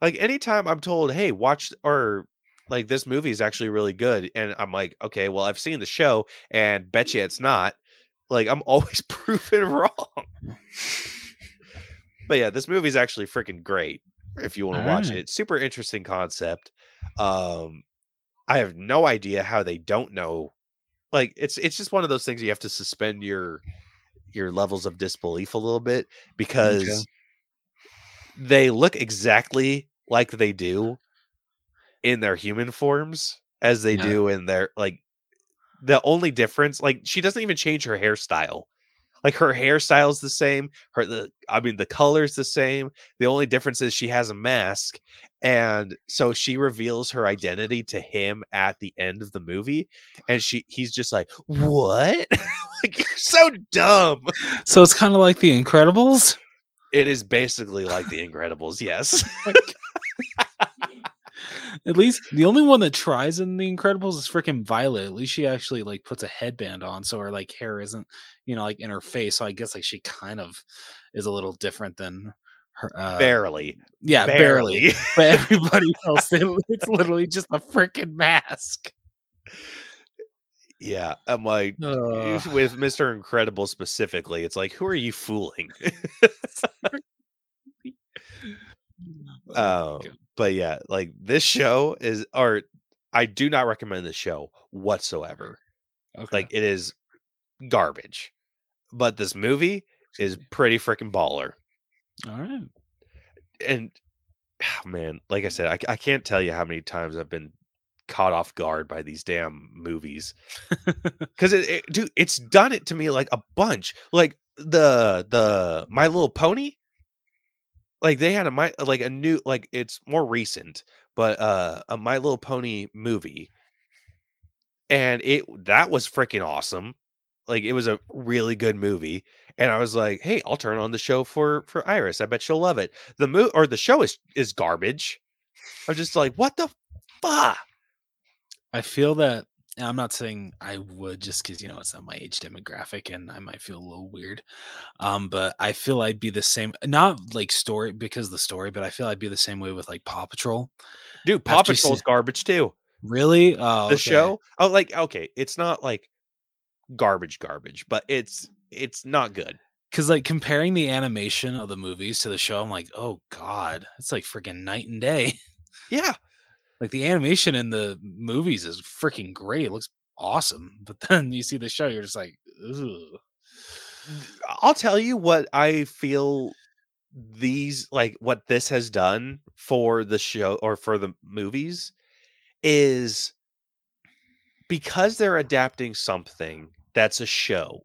Speaker 2: like anytime I'm told, "Hey, watch," or like this movie is actually really good, and I'm like, "Okay, well, I've seen the show, and bet you it's not." Like I'm always proven wrong. but yeah, this movie is actually freaking great. If you want to watch
Speaker 1: Alright.
Speaker 2: it, super interesting concept. Um, I have no idea how they don't know. Like it's it's just one of those things you have to suspend your your levels of disbelief a little bit because they look exactly like they do in their human forms as they
Speaker 1: Yeah.
Speaker 2: do in their like the only difference like she doesn't even change her hairstyle like her hairstyle's the same her the i mean the color's the same the only difference is she has a mask and so she reveals her identity to him at the end of the movie and she he's just like what? Like you're so dumb.
Speaker 1: So it's kind of like the Incredibles.
Speaker 2: it is basically like the incredibles yes
Speaker 1: At least the only one that tries in the Incredibles is freaking Violet. At least she actually like puts a headband on, so her like hair isn't, you know, like in her face. So I guess like she kind of is a little different than her. Uh,
Speaker 2: barely
Speaker 1: yeah, barely.
Speaker 2: barely
Speaker 1: But everybody else, it's literally just a freaking mask.
Speaker 2: yeah i'm like
Speaker 1: Ugh.
Speaker 2: with mr incredible specifically it's like who are you fooling
Speaker 1: Oh,
Speaker 2: Uh,
Speaker 1: God.
Speaker 2: But yeah, like this show is, or I do not recommend this show whatsoever.
Speaker 1: okay.
Speaker 2: Like it is garbage. But this movie is pretty freaking baller.
Speaker 1: all right.
Speaker 2: And man, like I said, I, I can't tell you how many times I've been caught off guard by these damn movies. Because it, it, dude, it's done it to me like a bunch. Like the the My Little Pony. Like they had a my like a new like it's more recent, but uh a My Little Pony movie, and it that was freaking awesome. Like it was a really good movie, and I was like, hey, I'll turn on the show for for Iris. I bet she'll love it. The mo or the show is is garbage. I'm just like, what the fuck?
Speaker 1: I feel that and I'm not saying I would just because you know it's not my age demographic and I might feel a little weird. Um, but I feel I'd be the same, not like story because of the story, but I feel I'd be the same way with like Paw Patrol.
Speaker 2: Dude, Paw
Speaker 1: After
Speaker 2: Patrol's garbage too.
Speaker 1: Really? Oh,
Speaker 2: the
Speaker 1: okay.
Speaker 2: show oh like okay it's not like garbage garbage but it's it's not good
Speaker 1: Because like comparing the animation of the movies to the show, I'm like, oh god, it's like freaking night and day.
Speaker 2: yeah
Speaker 1: like the animation in the movies is freaking great. It looks awesome, but then you see the show, you're just like, Ugh.
Speaker 2: i'll tell you what i feel these like what this has done for the show or for the movies is because they're adapting something that's a show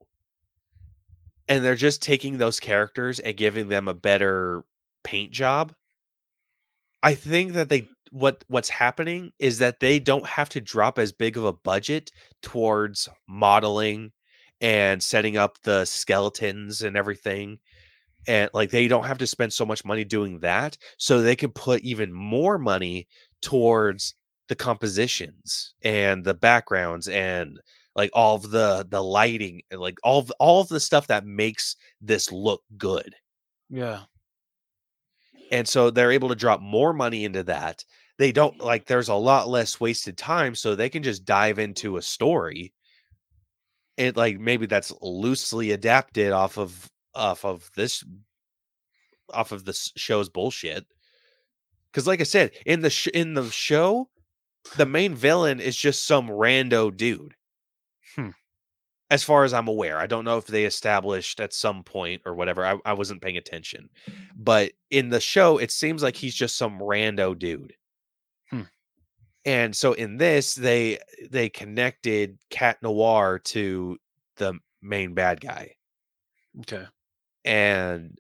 Speaker 2: and they're just taking those characters and giving them a better paint job i think that they what what's happening is that they don't have to drop as big of a budget towards modeling and setting up the skeletons and everything and like they don't have to spend so much money doing that so they can put even more money towards the compositions and the backgrounds and like all of the the lighting and like all of, all of the stuff that makes this look good
Speaker 1: yeah.
Speaker 2: And so they're able to drop more money into that. They don't like there's a lot less wasted time so they can just dive into a story. And like maybe that's loosely adapted off of off of this off of this show's bullshit. Because like i said in the sh- in the show the main villain is just some rando dude.
Speaker 1: Hmm.
Speaker 2: As far as i'm aware i don't know if they established at some point or whatever I, I wasn't paying attention but in the show it seems like he's just some rando dude
Speaker 1: Hmm.
Speaker 2: and so in this they they connected cat noir to the main bad guy
Speaker 1: Okay.
Speaker 2: and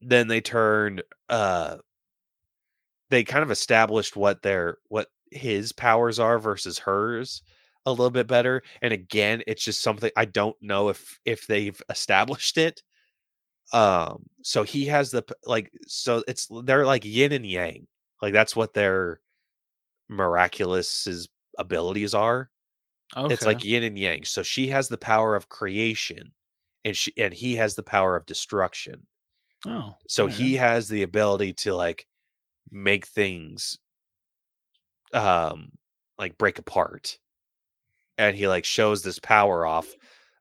Speaker 2: then they turned uh they kind of established what their what his powers are versus hers a little bit better. And again, it's just something I don't know if if they've established it. Um, so he has the like, so it's they're like yin and yang. Like that's what their miraculous abilities are.
Speaker 1: Okay.
Speaker 2: It's like yin and yang. So she has the power of creation, and she and he has the power of destruction.
Speaker 1: oh,
Speaker 2: So
Speaker 1: alright.
Speaker 2: he has the ability to like make things um like break apart. And he like shows this power off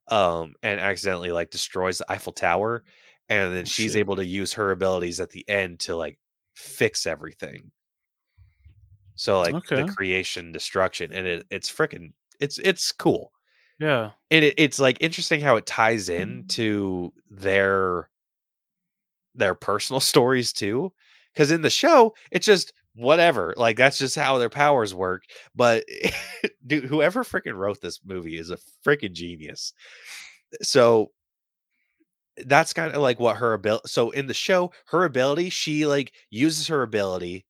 Speaker 2: um and accidentally like destroys the Eiffel Tower and then
Speaker 1: Oh,
Speaker 2: she's
Speaker 1: shit.
Speaker 2: able to use her abilities at the end to like fix everything. So like
Speaker 1: Okay.
Speaker 2: the creation destruction and it, it's freaking it's it's cool
Speaker 1: yeah.
Speaker 2: and it, it's like interesting how it ties in to their their personal stories too because in the show it's just whatever like that's just how their powers work but dude whoever freaking wrote this movie is a freaking genius so that's kind of like what her ability so in the show her ability she like uses her ability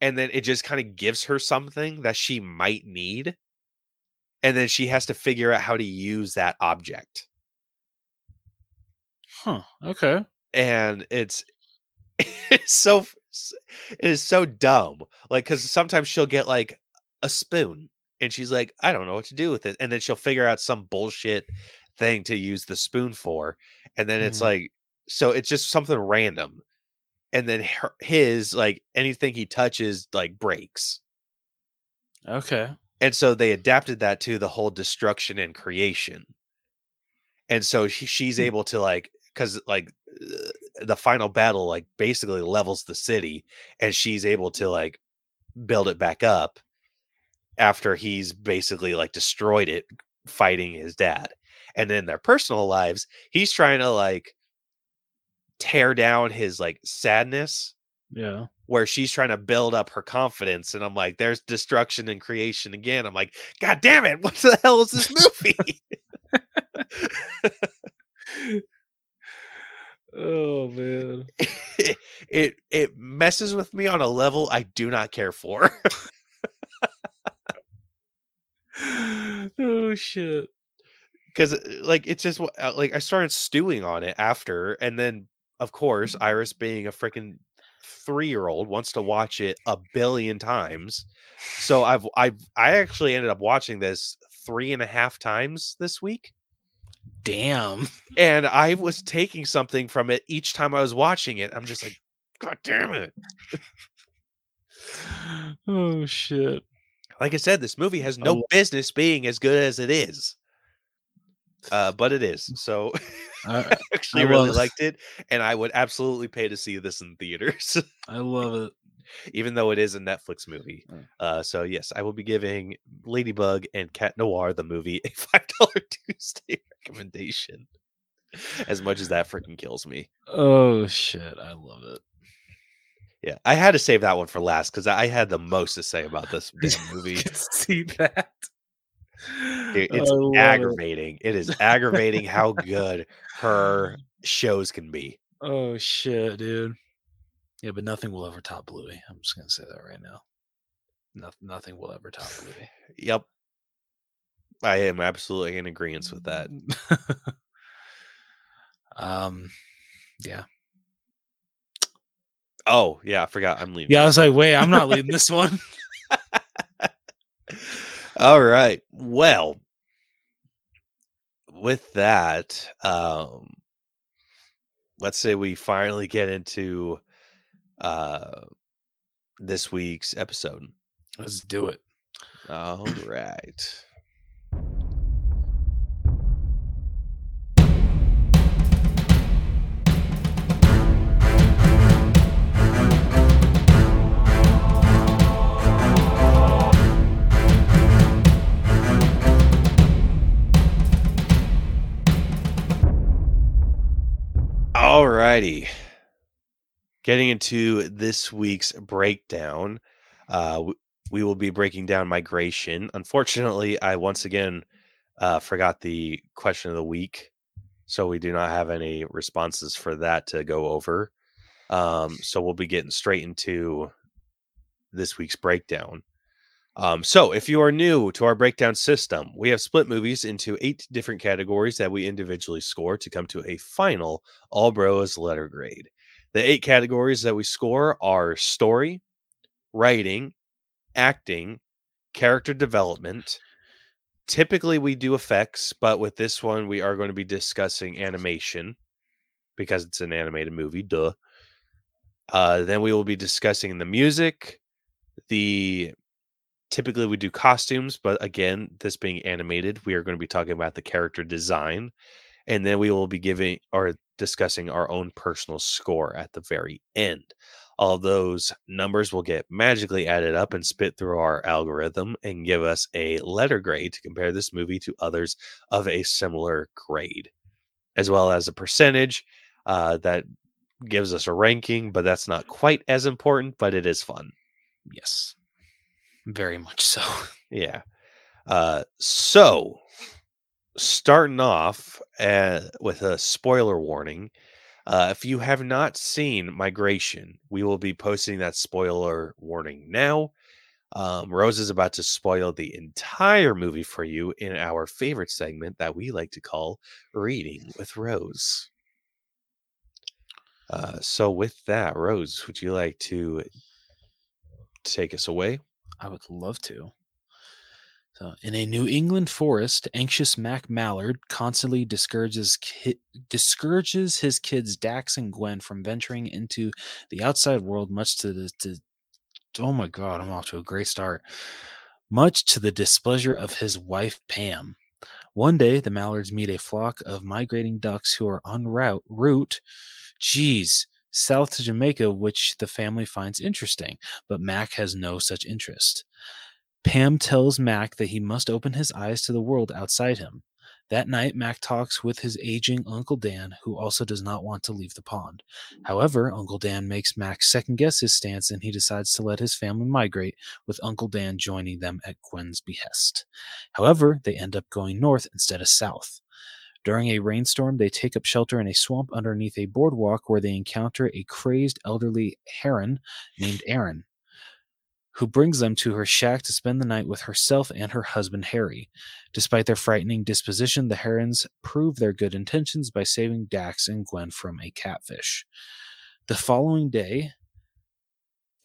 Speaker 2: and then it just kind of gives her something that she might need and then she has to figure out how to use that object
Speaker 1: Huh. Okay.
Speaker 2: and it's it's so it is so dumb like because sometimes she'll get like a spoon and she's like i don't know what to do with it and then she'll figure out some bullshit thing to use the spoon for and then it's
Speaker 1: Mhm.
Speaker 2: like so it's just something random and then her, his like anything he touches like breaks
Speaker 1: Okay.
Speaker 2: and so they adapted that to the whole destruction and creation and so she, she's
Speaker 1: Hmm.
Speaker 2: able to like because like Uh, the final battle like basically levels the city and she's able to like build it back up after he's basically like destroyed it fighting his dad. And then their personal lives he's trying to like tear down his like sadness
Speaker 1: Yeah.
Speaker 2: where she's trying to build up her confidence and i'm like there's destruction and creation again. I'm like god damn it what the hell is this movie
Speaker 1: Oh man.
Speaker 2: it it messes with me on a level i do not care for
Speaker 1: oh shit.
Speaker 2: because like it's just uh, like i started stewing on it after and then of course iris being a freaking three year old wants to watch it a billion times so i've i've i actually ended up watching this three and a half times this week
Speaker 1: Damn.
Speaker 2: and I was taking something from it each time I was watching it. I'm just like, God damn it.
Speaker 1: Oh shit.
Speaker 2: Like I said, this movie has no
Speaker 1: Oh.
Speaker 2: business being as good as it is. Uh, but it is. So
Speaker 1: I,
Speaker 2: actually
Speaker 1: I
Speaker 2: really liked it. And I would absolutely pay to see this in theaters,
Speaker 1: I love it.
Speaker 2: Even though it is a Netflix movie.
Speaker 1: Mm.
Speaker 2: Uh, so yes, I will be giving Ladybug and Cat Noir the movie a five dollar Tuesday recommendation. As much as that freaking kills me.
Speaker 1: Oh shit. I love it.
Speaker 2: Yeah, I had to save that one for last because I had the most to say about this movie.
Speaker 1: see that.
Speaker 2: Dude, it's
Speaker 1: love it.
Speaker 2: aggravating. It is aggravating how good her shows can be.
Speaker 1: Oh shit, dude. Yeah, but nothing will ever top Bluey. I'm just gonna say that right now. Nothing, nothing will ever top Bluey.
Speaker 2: Yep. I am absolutely in agreement with that.
Speaker 1: um, yeah,
Speaker 2: Oh, yeah, I forgot I'm leaving.
Speaker 1: yeah. I was like, wait, I'm not leaving this one.
Speaker 2: All right. Well, with that, um let's say we finally get into uh this week's episode.
Speaker 1: Let's do it.
Speaker 2: All right. All righty. Getting into this week's breakdown, uh, we will be breaking down migration. Unfortunately, I once again uh, forgot the question of the week, so we do not have any responses for that to go over. Um, so we'll be getting straight into this week's breakdown. Um, so, if you are new to our breakdown system, we have split movies into eight different categories that we individually score to come to a final All Bros letter grade. The eight categories that we score are story, writing, acting, character development. Typically, we do effects, but with this one, we are going to be discussing animation because it's an animated movie. Duh. Uh, then we will be discussing the music, the typically we do costumes, but again, this being animated, we are going to be talking about the character design, and then we will be giving or discussing our own personal score at the very end. All those numbers will get magically added up and spit through our algorithm and give us a letter grade to compare this movie to others of a similar grade, as well as a percentage uh, that gives us a ranking, but that's not quite as important, but it is fun.
Speaker 1: Yes. Very much so.
Speaker 2: Yeah. Uh, so, starting off uh, with a spoiler warning. Uh, if you have not seen Migration, we will be posting that spoiler warning now. Um, Rose is about to spoil the entire movie for you in our favorite segment that we like to call Reading with Rose. Uh, so, with that, Rose, would you like to take us away?
Speaker 1: I would love to. So, in a New England forest, anxious Mac Mallard constantly discourages ki- discourages his kids Dax and Gwen from venturing into the outside world. Much to the to, oh my god, I'm off to a great start. Much to the displeasure of his wife Pam. One day, the Mallards meet a flock of migrating ducks who are en route route. Geez, south to Jamaica, which the family finds interesting, but Mac has no such interest. Pam tells Mac that he must open his eyes to the world outside him. That night, Mac talks with his aging Uncle Dan, who also does not want to leave the pond. However, Uncle Dan makes Mac second guess his stance and he decides to let his family migrate, with Uncle Dan joining them at Gwen's behest. However, they end up going north instead of south. During a rainstorm, they take up shelter in a swamp underneath a boardwalk where they encounter a crazed elderly heron named Erin, who brings them to her shack to spend the night with herself and her husband Harry. Despite their frightening disposition, the herons prove their good intentions by saving Dax and Gwen from a catfish. The following day,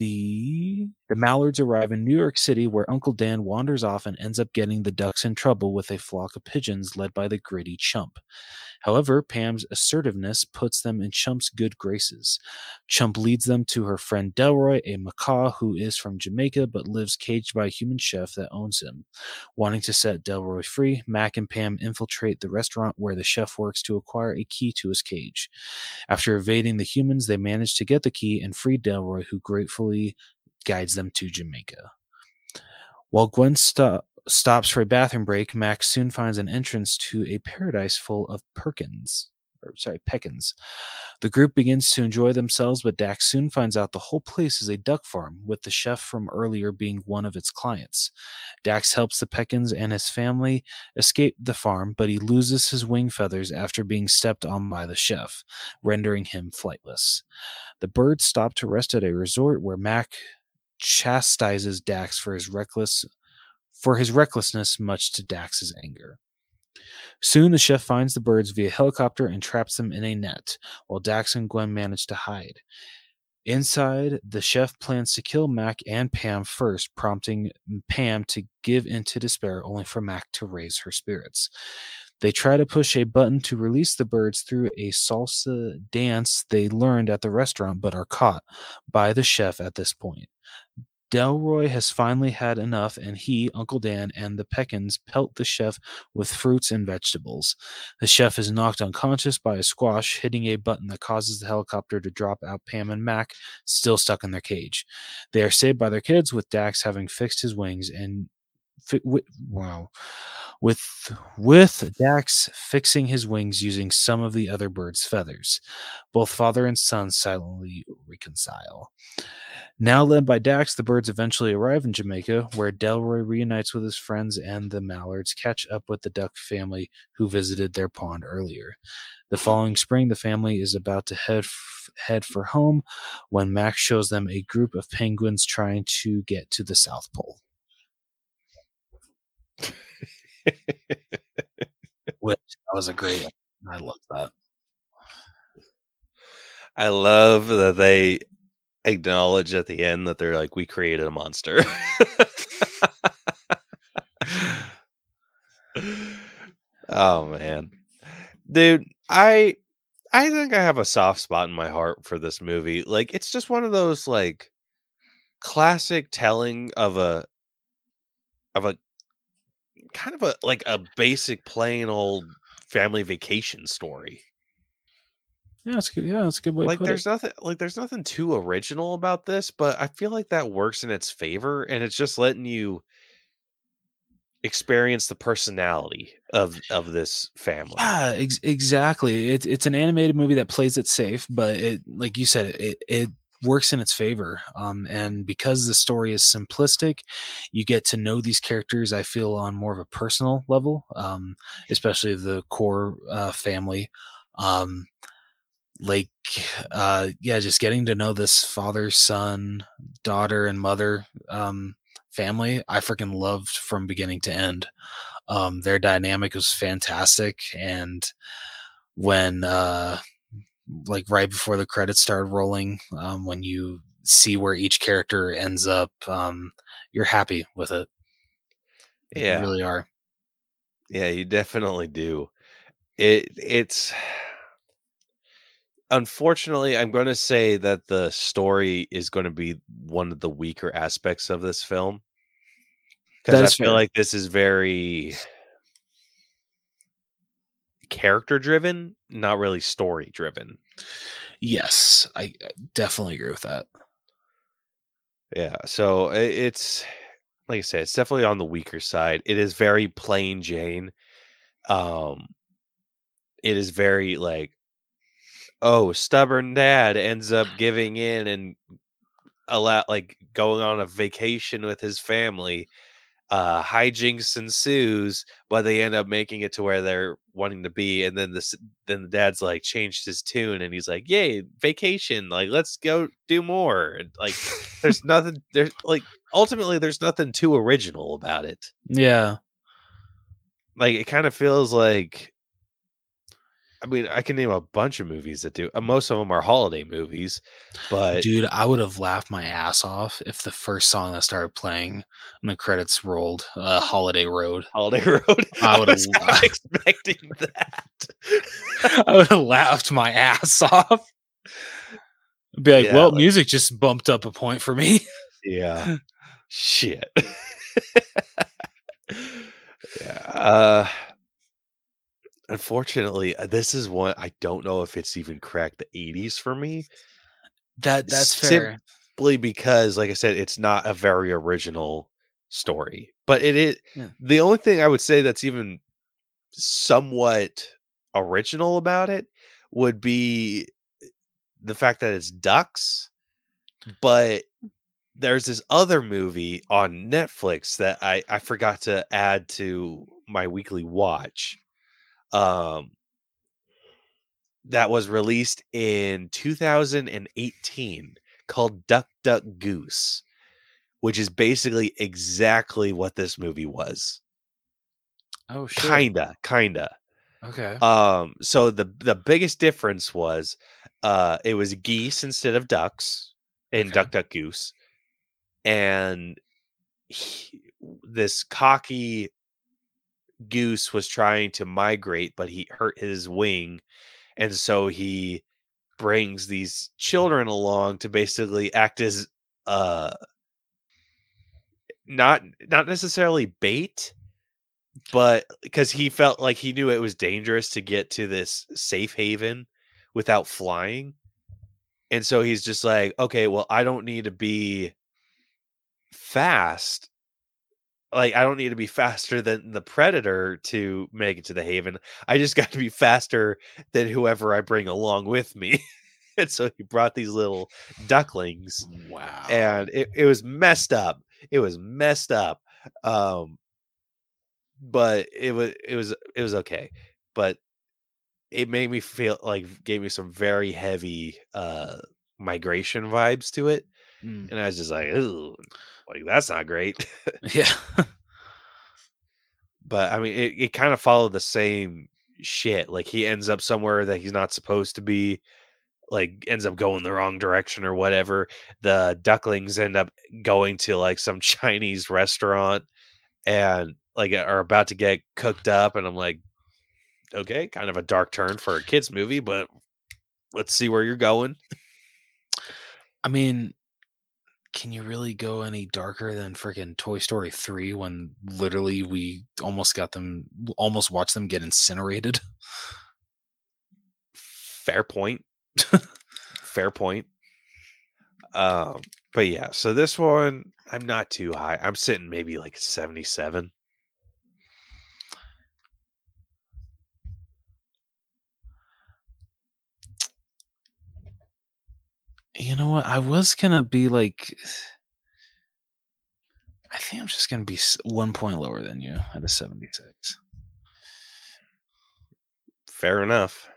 Speaker 1: the the Mallards arrive in New York City, where Uncle Dan wanders off and ends up getting the ducks in trouble with a flock of pigeons led by the gritty Chump. However, Pam's assertiveness puts them in Chump's good graces. Chump leads them to her friend Delroy, a macaw who is from Jamaica but lives caged by a human chef that owns him. Wanting to set Delroy free, Mac and Pam infiltrate the restaurant where the chef works to acquire a key to his cage. After evading the humans, they manage to get the key and free Delroy, who gratefully guides them to Jamaica. While Gwen sto- stops for a bathroom break, Max soon finds an entrance to a paradise full of Perkins. Or, sorry, Pekins. The group begins to enjoy themselves, but Dax soon finds out the whole place is a duck farm, with the chef from earlier being one of its clients. Dax helps the Pekins and his family escape the farm, but he loses his wing feathers after being stepped on by the chef, rendering him flightless. The birds stop to rest at a resort where Mac chastises Dax for his reckless for his recklessness, much to Dax's anger. Soon the chef finds the birds via helicopter and traps them in a net, while Dax and Gwen manage to hide. Inside, the chef plans to kill Mac and Pam first, prompting Pam to give into despair, only for Mac to raise her spirits. They try to push a button to release the birds through a salsa dance they learned at the restaurant, but are caught by the chef at this point. Delroy has finally had enough, and he, Uncle Dan, and the Pekins pelt the chef with fruits and vegetables. The chef is knocked unconscious by a squash, hitting a button that causes the helicopter to drop out Pam and Mac, still stuck in their cage. They are saved by their kids, with Dax having fixed his wings and. Fi- wi- wow. With with Dax fixing his wings using some of the other bird's feathers. Both father and son silently reconcile. Now led by Dax, the birds eventually arrive in Jamaica, where Delroy reunites with his friends and the Mallards catch up with the duck family who visited their pond earlier. The following spring, the family is about to head f- head for home when Max shows them a group of penguins trying to get to the South Pole. Which that was a great. I love that.
Speaker 2: I love that they acknowledge at the end that they're like, we created a monster. oh man. Dude, I I think I have a soft spot in my heart for this movie. Like it's just one of those like classic telling of a of a kind of a like a basic plain old family vacation story.
Speaker 1: Yeah, it's good. Yeah, it's a good way.
Speaker 2: like
Speaker 1: to
Speaker 2: there's
Speaker 1: it.
Speaker 2: nothing like there's nothing too original about this, but I feel like that works in its favor and it's just letting you experience the personality of of this family.
Speaker 1: Yeah, ex- exactly. It's it's an animated movie that plays it safe, but it, like you said, it it works in its favor. Um, and because the story is simplistic, you get to know these characters. I feel on more of a personal level, um, especially the core uh, family. Um, like, uh, yeah, just getting to know this father, son, daughter, and mother um, family. I freaking loved from beginning to end. Um, their dynamic was fantastic, and when uh, like right before the credits started rolling, um, when you see where each character ends up, um, you're happy with it.
Speaker 2: yeah You
Speaker 1: really are.
Speaker 2: Yeah, you definitely do. It it's unfortunately I'm going to say that the story is going to be one of the weaker aspects of this film. Cuz I feel
Speaker 1: fair.
Speaker 2: like this is very character driven, not really story driven.
Speaker 1: Yes, I I definitely agree with that.
Speaker 2: Yeah, so it's like I said, it's definitely on the weaker side. It is very plain Jane. Um it is very like oh, stubborn dad ends up giving in and allow like going on a vacation with his family. Uh hijinks ensues, but they end up making it to where they're wanting to be, and then this then the dad's like changed his tune and he's like, Yay, vacation, like let's go do more. And like there's nothing there's like ultimately there's nothing too original about it.
Speaker 1: Yeah,
Speaker 2: Like it kind of feels like I mean, I can name a bunch of movies that do. uh, Most of them are holiday movies, but
Speaker 1: dude, I would have laughed my ass off if the first song that started playing and the credits rolled, uh, "Holiday Road."
Speaker 2: Holiday Road.
Speaker 1: I
Speaker 2: I
Speaker 1: would've
Speaker 2: was
Speaker 1: la-
Speaker 2: expecting that.
Speaker 1: I would have laughed my ass off. Be like,
Speaker 2: Yeah,
Speaker 1: well,
Speaker 2: like-
Speaker 1: music just bumped up a point for me.
Speaker 2: yeah. Shit. yeah. Uh unfortunately, uh, this is one I don't know if it's even cracked the 80s for me.
Speaker 1: That that's
Speaker 2: Sim-
Speaker 1: fair.
Speaker 2: simply because like i said it's not a very original story but it is
Speaker 1: Yeah.
Speaker 2: the only thing i would say that's even somewhat original about it would be the fact that it's ducks but there's this other movie on netflix that i i forgot to add to my weekly watch um that was released in 2018 called Duck Duck Goose, which is basically exactly what this movie was.
Speaker 1: Oh shit.
Speaker 2: Kinda, kinda.
Speaker 1: Okay.
Speaker 2: Um, so the the biggest difference was uh it was geese instead of ducks in
Speaker 1: Okay.
Speaker 2: Duck Duck Goose. And he, this cocky goose was trying to migrate, but he hurt his wing. And so he brings these children along to basically act as uh not not necessarily bait but because he felt like he knew it was dangerous to get to this safe haven without flying and so he's just like okay well i don't need to be fast like i don't need to be faster than the predator to make it to the haven. I just got to be faster than whoever i bring along with me. And so he brought these little ducklings
Speaker 1: wow.
Speaker 2: and it, it was messed up. It was messed up um but it was it was it was okay. But it made me feel like gave me some very heavy uh migration vibes to it
Speaker 1: Mm.
Speaker 2: and i was just like like that's not great
Speaker 1: Yeah.
Speaker 2: but I mean, it, it kind of followed the same shit. Like he ends up somewhere that he's not supposed to be, like ends up going the wrong direction or whatever. The ducklings end up going to like some Chinese restaurant and like are about to get cooked up, and I'm like, okay, kind of a dark turn for a kids movie, but let's see where you're going.
Speaker 1: I mean, can you really go any darker than freaking Toy Story 3 when literally we almost got them almost watched them get incinerated?
Speaker 2: Fair point. Fair point. Um, but yeah, so this one I'm not too high. I'm sitting maybe like 77.
Speaker 1: You know what? I was gonna be like, I think I'm just gonna be one point lower than you at a 76.
Speaker 2: Fair enough.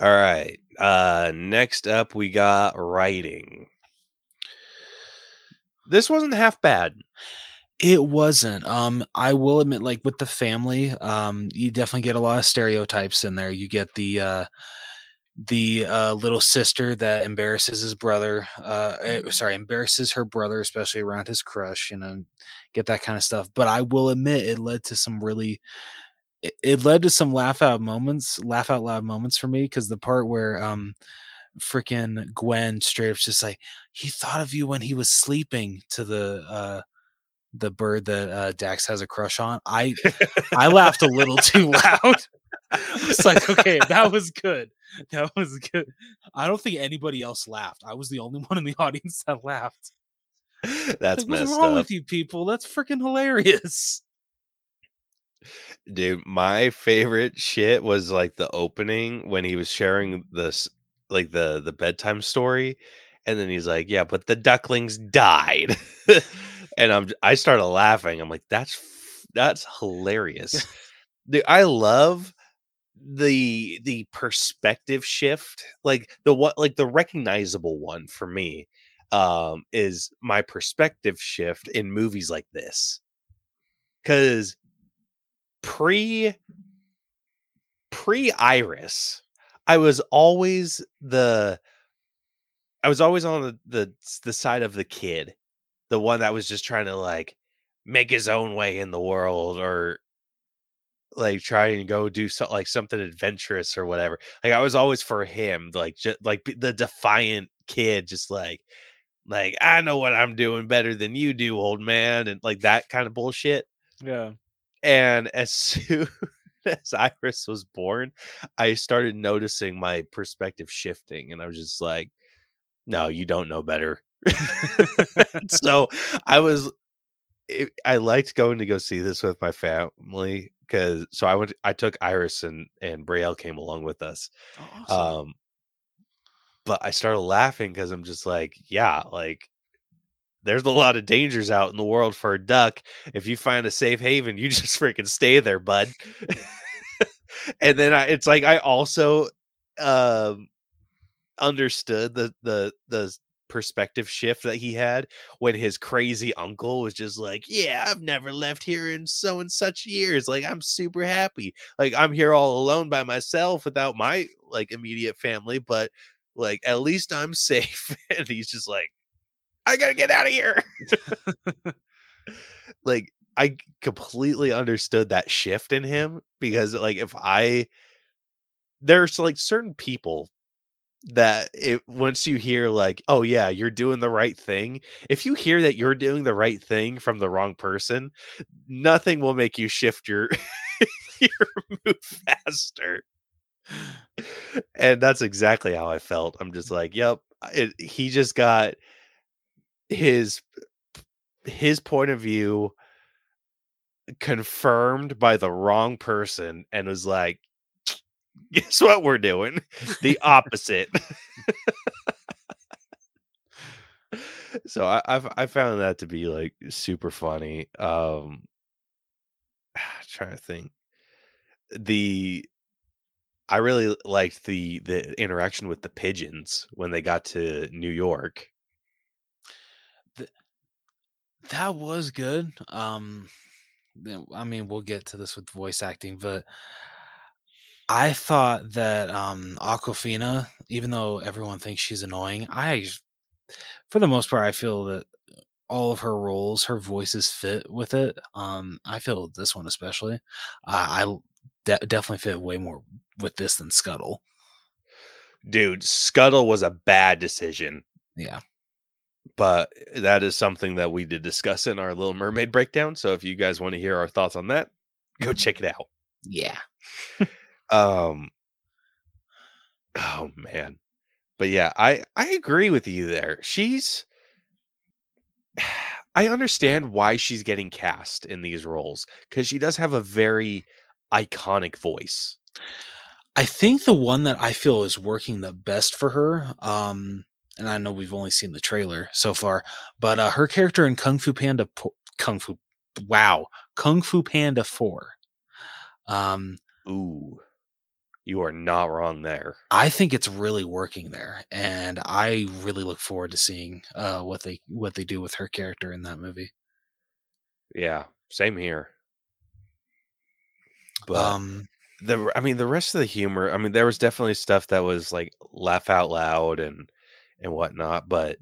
Speaker 2: All right. Uh next up we got writing. This wasn't half bad.
Speaker 1: It wasn't. Um, I will admit, like with the family, um, you definitely get a lot of stereotypes in there. You get the uh, the uh, little sister that embarrasses his brother. Uh, eh, sorry, embarrasses her brother, especially around his crush. You know, get that kind of stuff. But I will admit, it led to some really. It, it led to some laugh out moments, laugh out loud moments for me because the part where um, freaking Gwen straight up just like he thought of you when he was sleeping to the uh the bird that uh, Dax has a crush on. I I laughed a little too loud. It's like, okay, that was good. That was good. I don't think anybody else laughed. I was the only one in the audience that laughed.
Speaker 2: That's
Speaker 1: Like, what's wrong
Speaker 2: up.
Speaker 1: with you people? That's freaking hilarious.
Speaker 2: Dude, my favorite shit was like the opening when he was sharing this like the the bedtime story and then he's like, "Yeah, but the ducklings died." and I'm I started laughing. I'm like, "That's that's hilarious." Dude, I love the the perspective shift. Like the what like the recognizable one for me um is my perspective shift in movies like this. Cuz pre pre iris i was always the i was always on the, the the side of the kid the one that was just trying to like make his own way in the world or like try and go do so, like something adventurous or whatever like i was always for him like just like the defiant kid just like like i know what i'm doing better than you do old man and like that kind of bullshit
Speaker 1: Yeah.
Speaker 2: and as soon as Iris was born, I started noticing my perspective shifting, and I was just like, "No, you don't know better." so I was, eh, I liked going to go see this with my family because so I went, I took Iris and and Braille came along with us.
Speaker 1: Oh, awesome.
Speaker 2: Um, but I started laughing because I'm just like, yeah, like there's a lot of dangers out in the world for a duck. If you find a safe haven, you just freaking stay there, bud. and then I, it's like I also um understood the the the perspective shift that he had when his crazy uncle was just like, "Yeah, I've never left here in so and such years. Like I'm super happy. Like I'm here all alone by myself without my like immediate family, but like at least I'm safe." and he's just like, "I got to get out of here." like I completely understood that shift in him because like if I there's like certain people that it once you hear like oh yeah you're doing the right thing if you hear that you're doing the right thing from the wrong person nothing will make you shift your your move faster. And that's exactly how i felt. I'm just like yep it, he just got his his point of view confirmed by the wrong person and was like guess what we're doing the opposite so I, I've I found that to be like super funny. Um trying to think. The I really liked the the interaction with the pigeons when they got to New York.
Speaker 1: that was good. Um, I mean, we'll get to this with voice acting, but I thought that um Awkwafina, even though everyone thinks she's annoying, I, for the most part, I feel that all of her roles, her voices fit with it. Um, I feel this one especially. I, I de- definitely fit way more with this than Scuttle.
Speaker 2: Dude, Scuttle was a bad decision,
Speaker 1: Yeah.
Speaker 2: but that is something that we did discuss in our Little Mermaid breakdown. So if you guys want to hear our thoughts on that, go check it out.
Speaker 1: Yeah.
Speaker 2: Um Oh man. But yeah, I I agree with you there. She's I understand why she's getting cast in these roles cuz she does have a very iconic voice.
Speaker 1: I think the one that I feel is working the best for her, um, and I know we've only seen the trailer so far, but uh, her character in Kung Fu Panda, Po- Kung Fu, wow, Kung Fu Panda Four. Um,
Speaker 2: Ooh. You are not wrong there.
Speaker 1: I think it's really working there, and I really look forward to seeing uh, what they what they do with her character in that movie.
Speaker 2: Yeah, same here. But
Speaker 1: um,
Speaker 2: the I mean the rest of the humor, I mean there was definitely stuff that was like laugh out loud and and whatnot, but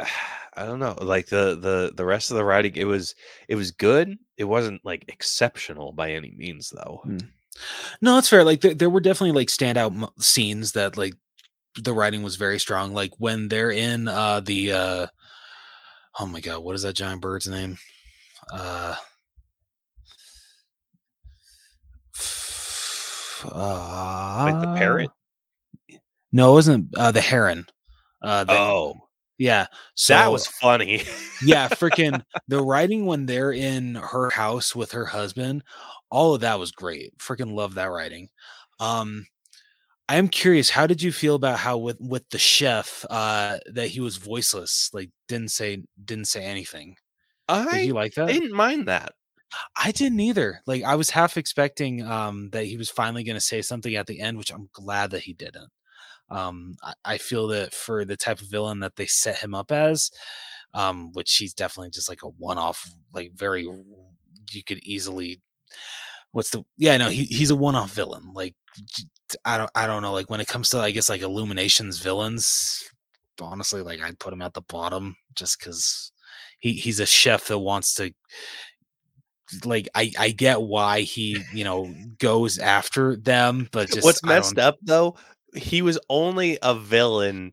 Speaker 2: I don't know. Like the the the rest of the writing, it was it was good. It wasn't like exceptional by any means, though.
Speaker 1: Mm. No, that's fair. Like there, there were definitely like standout mo- scenes that like the writing was very strong. Like when they're in uh the uh oh my god, what is that giant bird's name? Uh, uh
Speaker 2: Like the parrot.
Speaker 1: No, it wasn't uh, the heron. Uh, the,
Speaker 2: Oh,
Speaker 1: yeah. So
Speaker 2: that was funny.
Speaker 1: yeah, freaking the writing when they're in her house with her husband, all of that was great. Freaking love that writing. Um I am curious, how did you feel about how with with the chef uh that he was voiceless, like didn't say didn't say anything. Did
Speaker 2: I
Speaker 1: you like that?
Speaker 2: I didn't mind that.
Speaker 1: I didn't either. Like I was half expecting um that he was finally going to say something at the end, which I'm glad that he didn't. Um I, I feel that for the type of villain that they set him up as, um, which he's definitely just like a one-off, like very you could easily what's the yeah, no, he he's a one-off villain. Like I don't I don't know, like when it comes to I guess like illuminations villains, honestly, like I'd put him at the bottom just because he he's a chef that wants to like I I get why he you know goes after them, but just
Speaker 2: What's messed up though, he was only a villain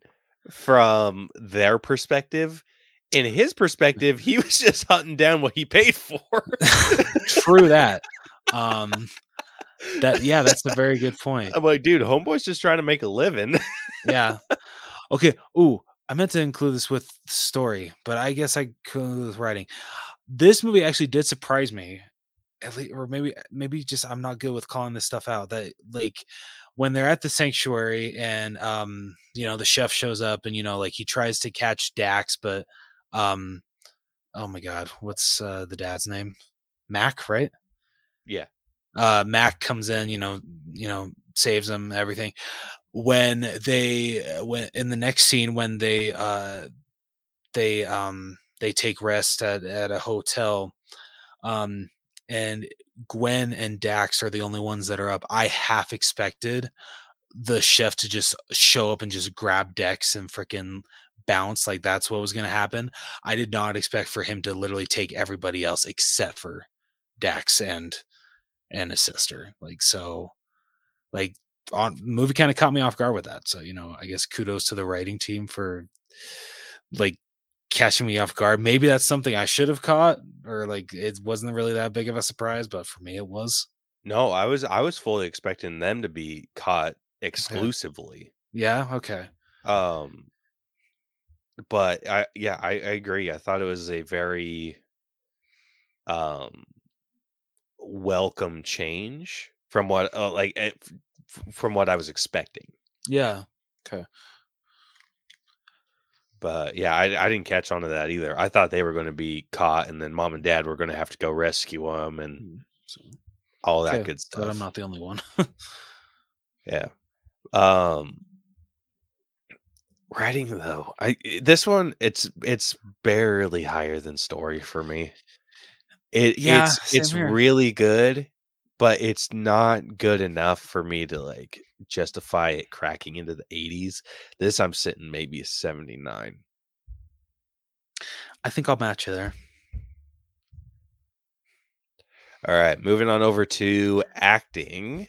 Speaker 2: from their perspective. In his perspective, he was just hunting down what he paid for.
Speaker 1: True that. Um, that yeah, that's a very good point.
Speaker 2: I'm like, dude, homeboy's just trying to make a living.
Speaker 1: Yeah. Okay. Ooh, I meant to include this with story, but I guess I could with writing. This movie actually did surprise me. At least, or maybe maybe just I'm not good with calling this stuff out. That like when they're at the sanctuary and um you know the chef shows up and you know like he tries to catch Dax, but um oh my god, what's uh, the dad's name? Mack, right?
Speaker 2: Yeah.
Speaker 1: uh Mack comes in, you know, you know, saves them, everything. When they uh, when in the next scene when they uh they um they take rest at, at a hotel um and Gwen and Dax are the only ones that are up. I half expected the chef to just show up and just grab Dax and freaking bounce like that's what was going to happen. I did not expect for him to literally take everybody else except for Dax and and his sister. Like so, like on movie kind of caught me off guard with that. So you know, I guess kudos to the writing team for like catching me off guard. Maybe that's something I should have caught, or like it wasn't really that big of a surprise, but for me it was.
Speaker 2: No, I was I was fully expecting them to be caught exclusively.
Speaker 1: Yeah. Okay.
Speaker 2: Um but I yeah, I, I agree. I thought it was a very um welcome change from what uh, like eh, f- f- from what I was expecting.
Speaker 1: Yeah. Okay.
Speaker 2: But yeah, I, I didn't catch on to that either. I thought they were going to be caught, and then mom and dad were going to have to go rescue them and
Speaker 1: Mm, So,
Speaker 2: all that
Speaker 1: okay,
Speaker 2: good stuff.
Speaker 1: But I'm not the only one.
Speaker 2: Yeah. Um Writing though, I i- this one it's it's barely higher than story for me. It
Speaker 1: Yeah,
Speaker 2: it's it's
Speaker 1: here.
Speaker 2: really good, but it's not good enough for me to like justify it cracking into the 80s. This I'm sitting maybe a 79.
Speaker 1: I think I'll match you there.
Speaker 2: All right, moving on over to acting.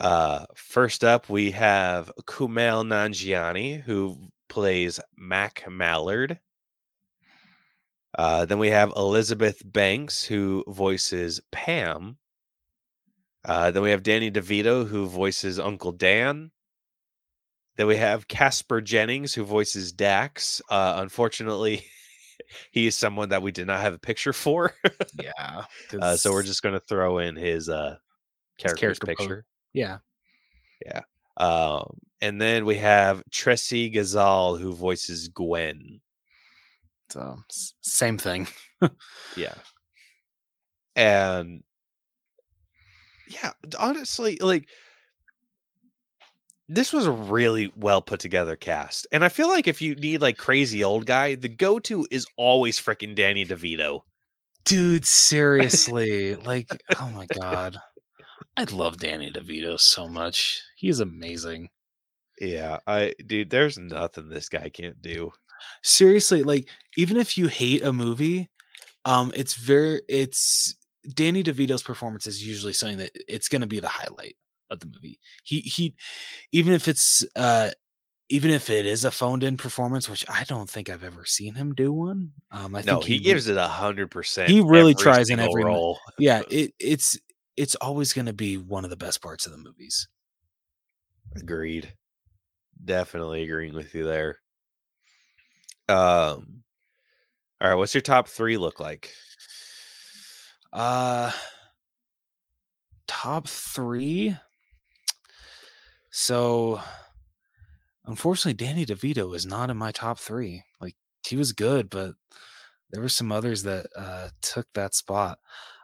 Speaker 2: Uh, first up, we have Kumail Nanjiani, who plays Mack Mallard. Uh, then we have Elizabeth Banks, who voices Pam. Uh, then we have Danny DeVito, who voices Uncle Dan. Then we have Caspar Jennings, who voices Dax. Uh, unfortunately, he is someone that we did not have a picture for.
Speaker 1: Yeah.
Speaker 2: Uh, so we're just going to throw in his uh,
Speaker 1: his
Speaker 2: character's
Speaker 1: character po-
Speaker 2: picture.
Speaker 1: Yeah.
Speaker 2: Um, and then we have Tresi Gazal, who voices Gwen.
Speaker 1: Um, s- same thing.
Speaker 2: Yeah. And yeah, honestly, like this was a really well put together cast. And I feel like if you need like crazy old guy, the go to is always freaking Danny DeVito.
Speaker 1: Dude, seriously. like, oh my god. I love Danny DeVito so much. He's amazing.
Speaker 2: Yeah, I dude, there's nothing this guy can't do.
Speaker 1: Seriously, like even if you hate a movie, um it's very it's Danny DeVito's performance is usually something that it's going to be the highlight of the movie. He he even if it's uh even if it is a phoned in performance, which I don't think I've ever seen him do one. Um I
Speaker 2: No,
Speaker 1: think
Speaker 2: he,
Speaker 1: re-
Speaker 2: gives it a hundred percent.
Speaker 1: he really tries in every
Speaker 2: role.
Speaker 1: yeah, it it's it's always going to be one of the best parts of the movies.
Speaker 2: Agreed. Definitely agreeing with you there. Um all right, what's your top three look like?
Speaker 1: Uh top 3 So unfortunately Danny DeVito is not in my top 3. Like he was good, but there were some others that uh took that spot.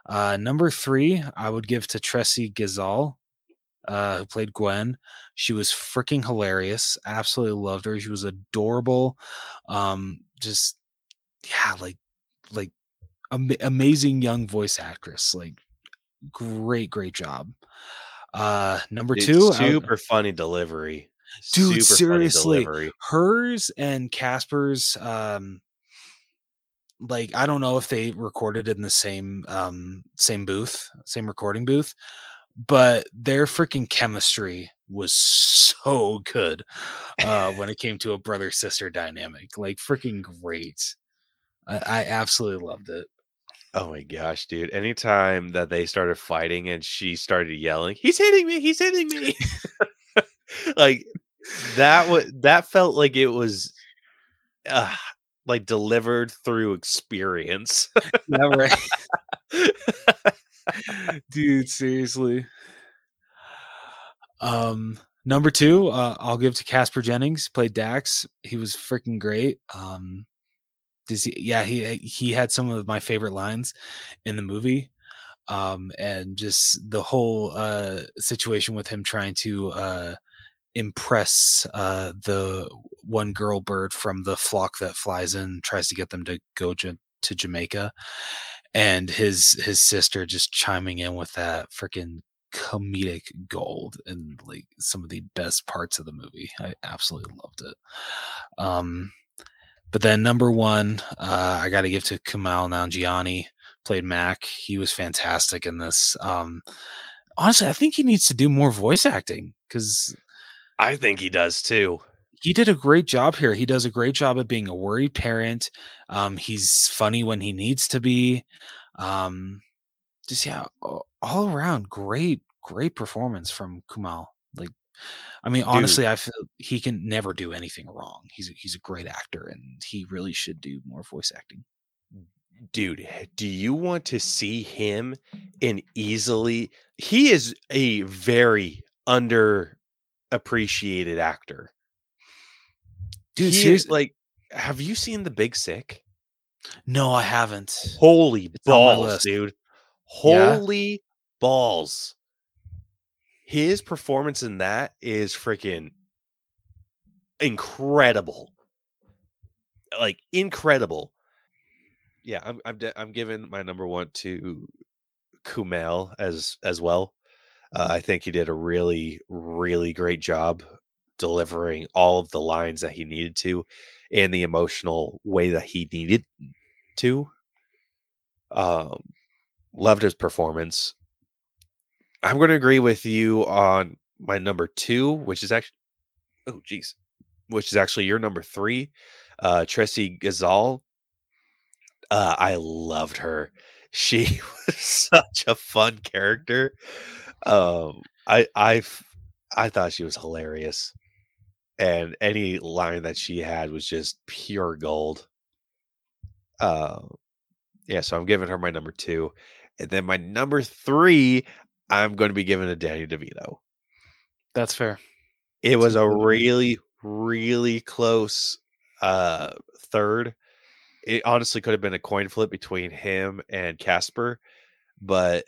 Speaker 1: Uh number 3 I would give to Tresi Gazal uh who played Gwen. She was freaking hilarious. Absolutely loved her. She was adorable. Um just yeah, like like ama- amazing young voice actress. Like great, great job. Uh number
Speaker 2: Dude,
Speaker 1: two, would-
Speaker 2: super funny delivery.
Speaker 1: Dude,
Speaker 2: super
Speaker 1: seriously.
Speaker 2: delivery.
Speaker 1: hers and Caspar's um like I don't know if they recorded in the same um same booth, same recording booth, but their freaking chemistry was so good uh when it came to a brother sister dynamic. Like freaking great. I, I absolutely loved it.
Speaker 2: Oh my gosh, dude. Anytime that they started fighting and she started yelling, he's hitting me, he's hitting me. like that was that felt like it was uh, like delivered through experience.
Speaker 1: Yeah, right. Dude, seriously. Um, number two, uh, I'll give to Caspar Jennings. Played Dax. He was freaking great. Um, does he, yeah, he he had some of my favorite lines in the movie. Um, and just the whole uh situation with him trying to uh impress uh the one girl bird from the flock that flies in, tries to get them to go Ja- to Jamaica and his his sister just chiming in with that freaking comedic gold and like some of the best parts of the movie. I absolutely loved it. Um but then number one, uh, I got to give to Kumail Nanjiani, played Mack. He was fantastic in this. Um, honestly, I think he needs to do more voice acting because
Speaker 2: I think he does too.
Speaker 1: He did a great job here. He does a great job of being a worried parent. Um, he's funny when he needs to be. Um, just yeah, all around great, great performance from Kumail. Like, I mean, honestly, I feel he can never do anything wrong. He's a, he's a great actor, and he really should do more voice acting.
Speaker 2: Dude, do you want to see him in easily? He is a very underappreciated actor.
Speaker 1: Dude,
Speaker 2: He
Speaker 1: seriously,
Speaker 2: like, have you seen The Big Sick?
Speaker 1: no, I haven't.
Speaker 2: Holy
Speaker 1: It's
Speaker 2: balls, dude.
Speaker 1: Yeah?
Speaker 2: Holy balls. His performance in that is freaking incredible. Like incredible. Yeah, I'm I'm de- I'm giving my number one to Kumail as as well. Uh, I think he did a really really great job delivering all of the lines that he needed to in the emotional way that he needed to. Um, loved his performance. I'm going to agree with you on my number two, which is actually, oh, geez, which is actually your number three, uh, Tresi Gazal. Uh, I loved her. She was such a fun character. Um, I I I thought she was hilarious, and any line that she had was just pure gold. Uh, yeah, so I'm giving her my number two, and then my number three, I'm going to be giving to Danny DeVito.
Speaker 1: That's fair.
Speaker 2: It was a really, really close uh third. It honestly could have been a coin flip between him and Caspar, but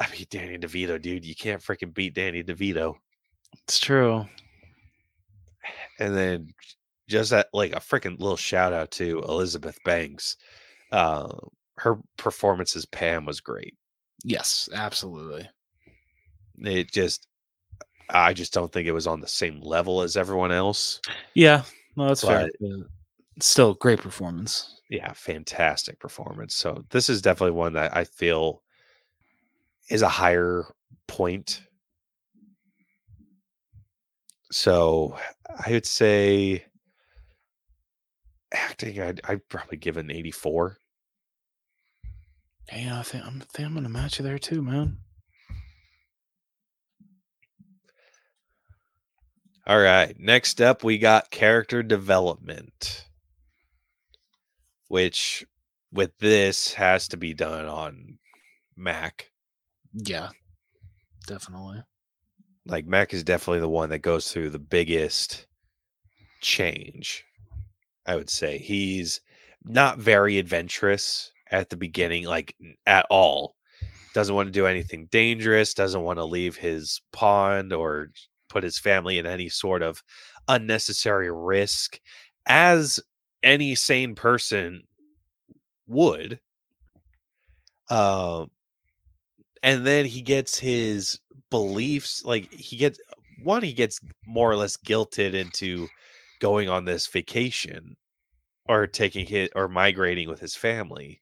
Speaker 2: I mean Danny DeVito, dude, you can't freaking beat Danny DeVito.
Speaker 1: It's true.
Speaker 2: And then just that like a freaking little shout out to Elizabeth Banks. Uh, her performance as Pam was great.
Speaker 1: Yes, absolutely.
Speaker 2: It just I just don't think it was on the same level as everyone else.
Speaker 1: Yeah, no, that's fair.
Speaker 2: But-
Speaker 1: Still, great performance.
Speaker 2: yeah, fantastic performance. So this is definitely one that I feel is a higher point. So I would say acting, I'd, I'd probably give an 84.
Speaker 1: Yeah, I think I'm, I think I'm gonna match you there too, man.
Speaker 2: All right. Next up, we got character development, which with this has to be done on Mack.
Speaker 1: Yeah, definitely.
Speaker 2: Like Mack is definitely the one that goes through the biggest change. I would say he's not very adventurous at the beginning, like at all. Doesn't want to do anything dangerous, doesn't want to leave his pond or put his family in any sort of unnecessary risk, as any sane person would. Um, and then he gets his beliefs like he gets one he gets more or less guilted into going on this vacation or taking hit or migrating with his family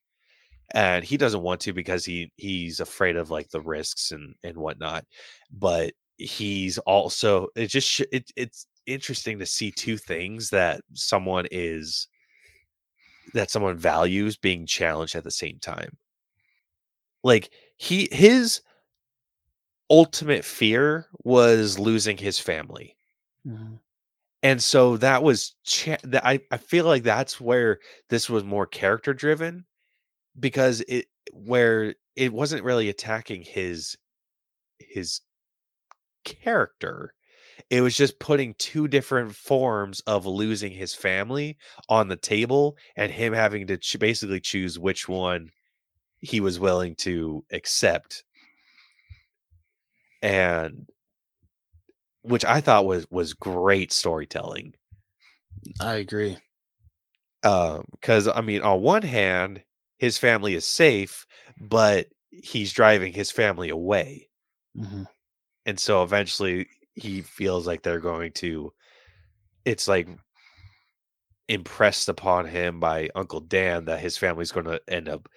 Speaker 2: and he doesn't want to because he he's afraid of like the risks and and whatnot but he's also it just it, it's interesting to see two things that someone is that someone values being challenged at the same time. Like he his ultimate fear was losing his family
Speaker 1: Mhm.
Speaker 2: and so that was cha- that I, I feel like that's where this was more character driven because it where it wasn't really attacking his his character it was just putting two different forms of losing his family on the table and him having to ch- basically choose which one he was willing to accept and which i thought was was great storytelling.
Speaker 1: I agree.
Speaker 2: um because i mean on one hand his family is safe but he's driving his family away.
Speaker 1: Hmm
Speaker 2: and so eventually he feels like they're going to it's like impressed upon him by uncle dan that his family's going to end up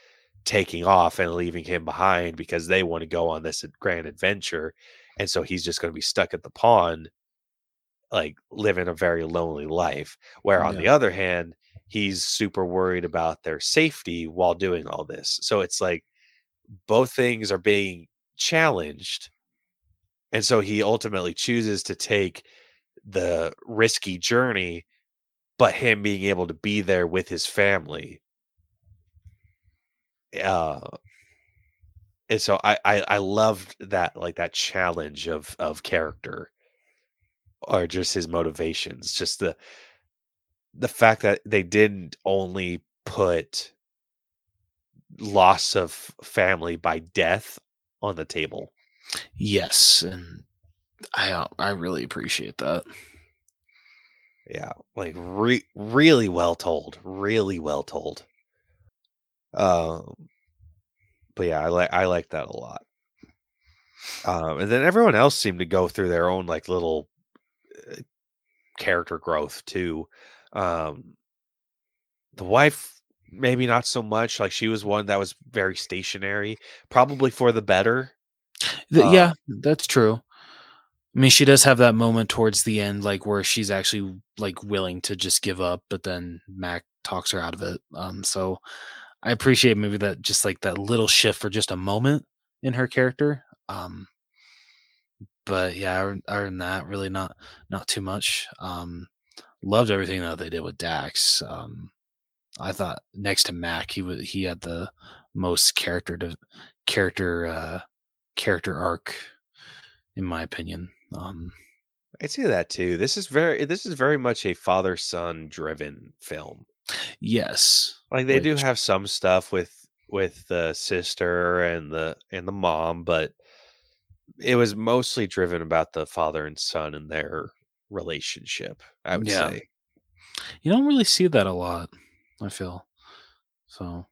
Speaker 2: taking off and leaving him behind because they want to go on this grand adventure and so he's just going to be stuck at the pond like living a very lonely life where on
Speaker 1: Yeah.
Speaker 2: the other hand he's super worried about their safety while doing all this so it's like both things are being challenged and so he ultimately chooses to take the risky journey but him being able to be there with his family uh and so I, I i loved that like that challenge of of character or just his motivations just the the fact that they didn't only put loss of family by death on the table
Speaker 1: Yes, and I uh, I really appreciate that.
Speaker 2: Yeah, like re- really well told, really well told. Um, but yeah, I like I like that a lot. Um, and then everyone else seemed to go through their own like little uh, character growth too. Um, the wife maybe not so much. Like she was one that was very stationary, probably for the better.
Speaker 1: Th-
Speaker 2: Uh,
Speaker 1: yeah, that's true. I mean, she does have that moment towards the end, like where she's actually like willing to just give up, but then Mack talks her out of it. Um, so I appreciate maybe that just like that little shift for just a moment in her character. Um, but yeah, other than that, really not not too much. Um, loved everything that they did with Dax. Um, I thought next to Mack, he was he had the most character to character uh character arc in my opinion. Um,
Speaker 2: I see that too. This is very this is very much a father son driven film.
Speaker 1: Yes,
Speaker 2: Like they do have some stuff with with the sister and the and the mom, but it was mostly driven about the father and son and their relationship. I would
Speaker 1: Yeah.
Speaker 2: say,
Speaker 1: you don't really see that a lot. I feel so.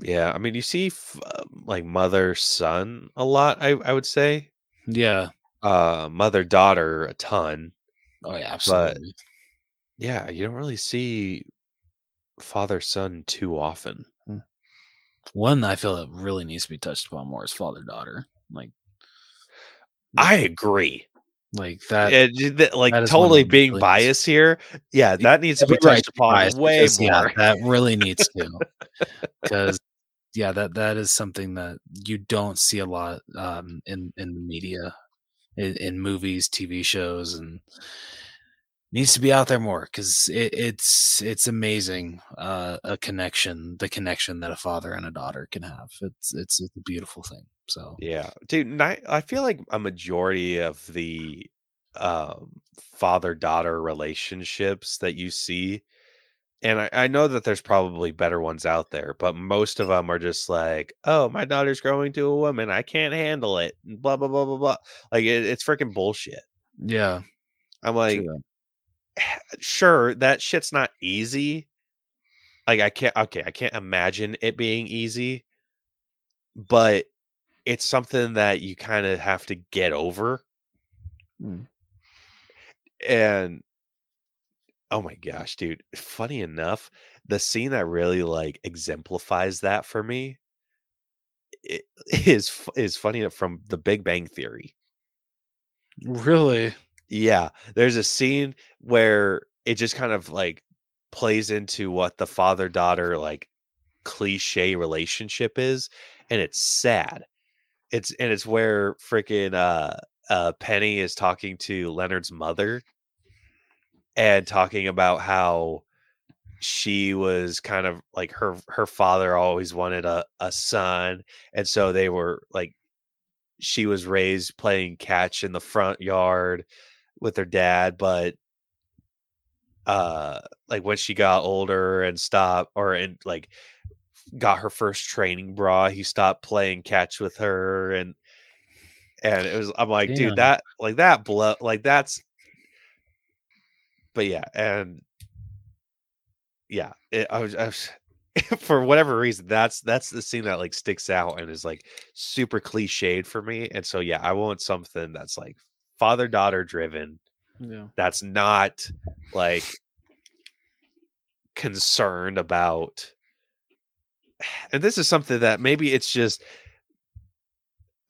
Speaker 2: yeah. I mean, you see f- uh, like mother son a lot. I I would say,
Speaker 1: Yeah.
Speaker 2: uh, mother daughter a ton.
Speaker 1: Oh yeah, absolutely.
Speaker 2: Yeah, you don't really see father son too often.
Speaker 1: One I feel that really needs to be touched upon more is father daughter. Like,
Speaker 2: I agree.
Speaker 1: like that.
Speaker 2: It, j- th- like
Speaker 1: that is one of
Speaker 2: totally being biased here. Yeah, that needs to be touched upon way
Speaker 1: because,
Speaker 2: more.
Speaker 1: Yeah, that really needs to. Because yeah, that that is something that you don't see a lot um, in in the media, in, in movies, TV shows, and needs to be out there more because it, it's it's amazing uh, a connection, the connection that a father and a daughter can have. It's it's, it's a beautiful thing. So
Speaker 2: Yeah, dude. ni- I feel like a majority of the um, father-daughter relationships that you see, and I, I know that there's probably better ones out there, but most of them are just like, "Oh, my daughter's growing to a woman. I can't handle it." and Blah blah blah blah blah. Like it, it's freaking bullshit.
Speaker 1: yeah,
Speaker 2: I'm like,
Speaker 1: true.
Speaker 2: sure, that shit's not easy. Like I can't. Okay, I can't imagine it being easy, but it's something that you kind of have to get over.
Speaker 1: Mm.
Speaker 2: And oh my gosh, dude, funny enough, the scene that really like exemplifies that for me is is funny enough from The Big Bang Theory.
Speaker 1: really.
Speaker 2: Yeah, there's a scene where it just kind of like plays into what the father daughter like cliche relationship is, and it's sad. It's and it's where freaking uh uh Penny is talking to Leonard's mother and talking about how she was kind of like her her father always wanted a, a son and so they were like she was raised playing catch in the front yard with her dad but uh like when she got older and stopped or and like got her first training bra he stopped playing catch with her and and it was i'm like
Speaker 1: Damn.
Speaker 2: dude that like that blow like that's but yeah and yeah it, I, was, I was for whatever reason that's that's the scene that like sticks out and is like super cliched for me and so yeah i want something that's like father daughter driven
Speaker 1: Yeah.
Speaker 2: that's not like concerned about and this is something that maybe it's just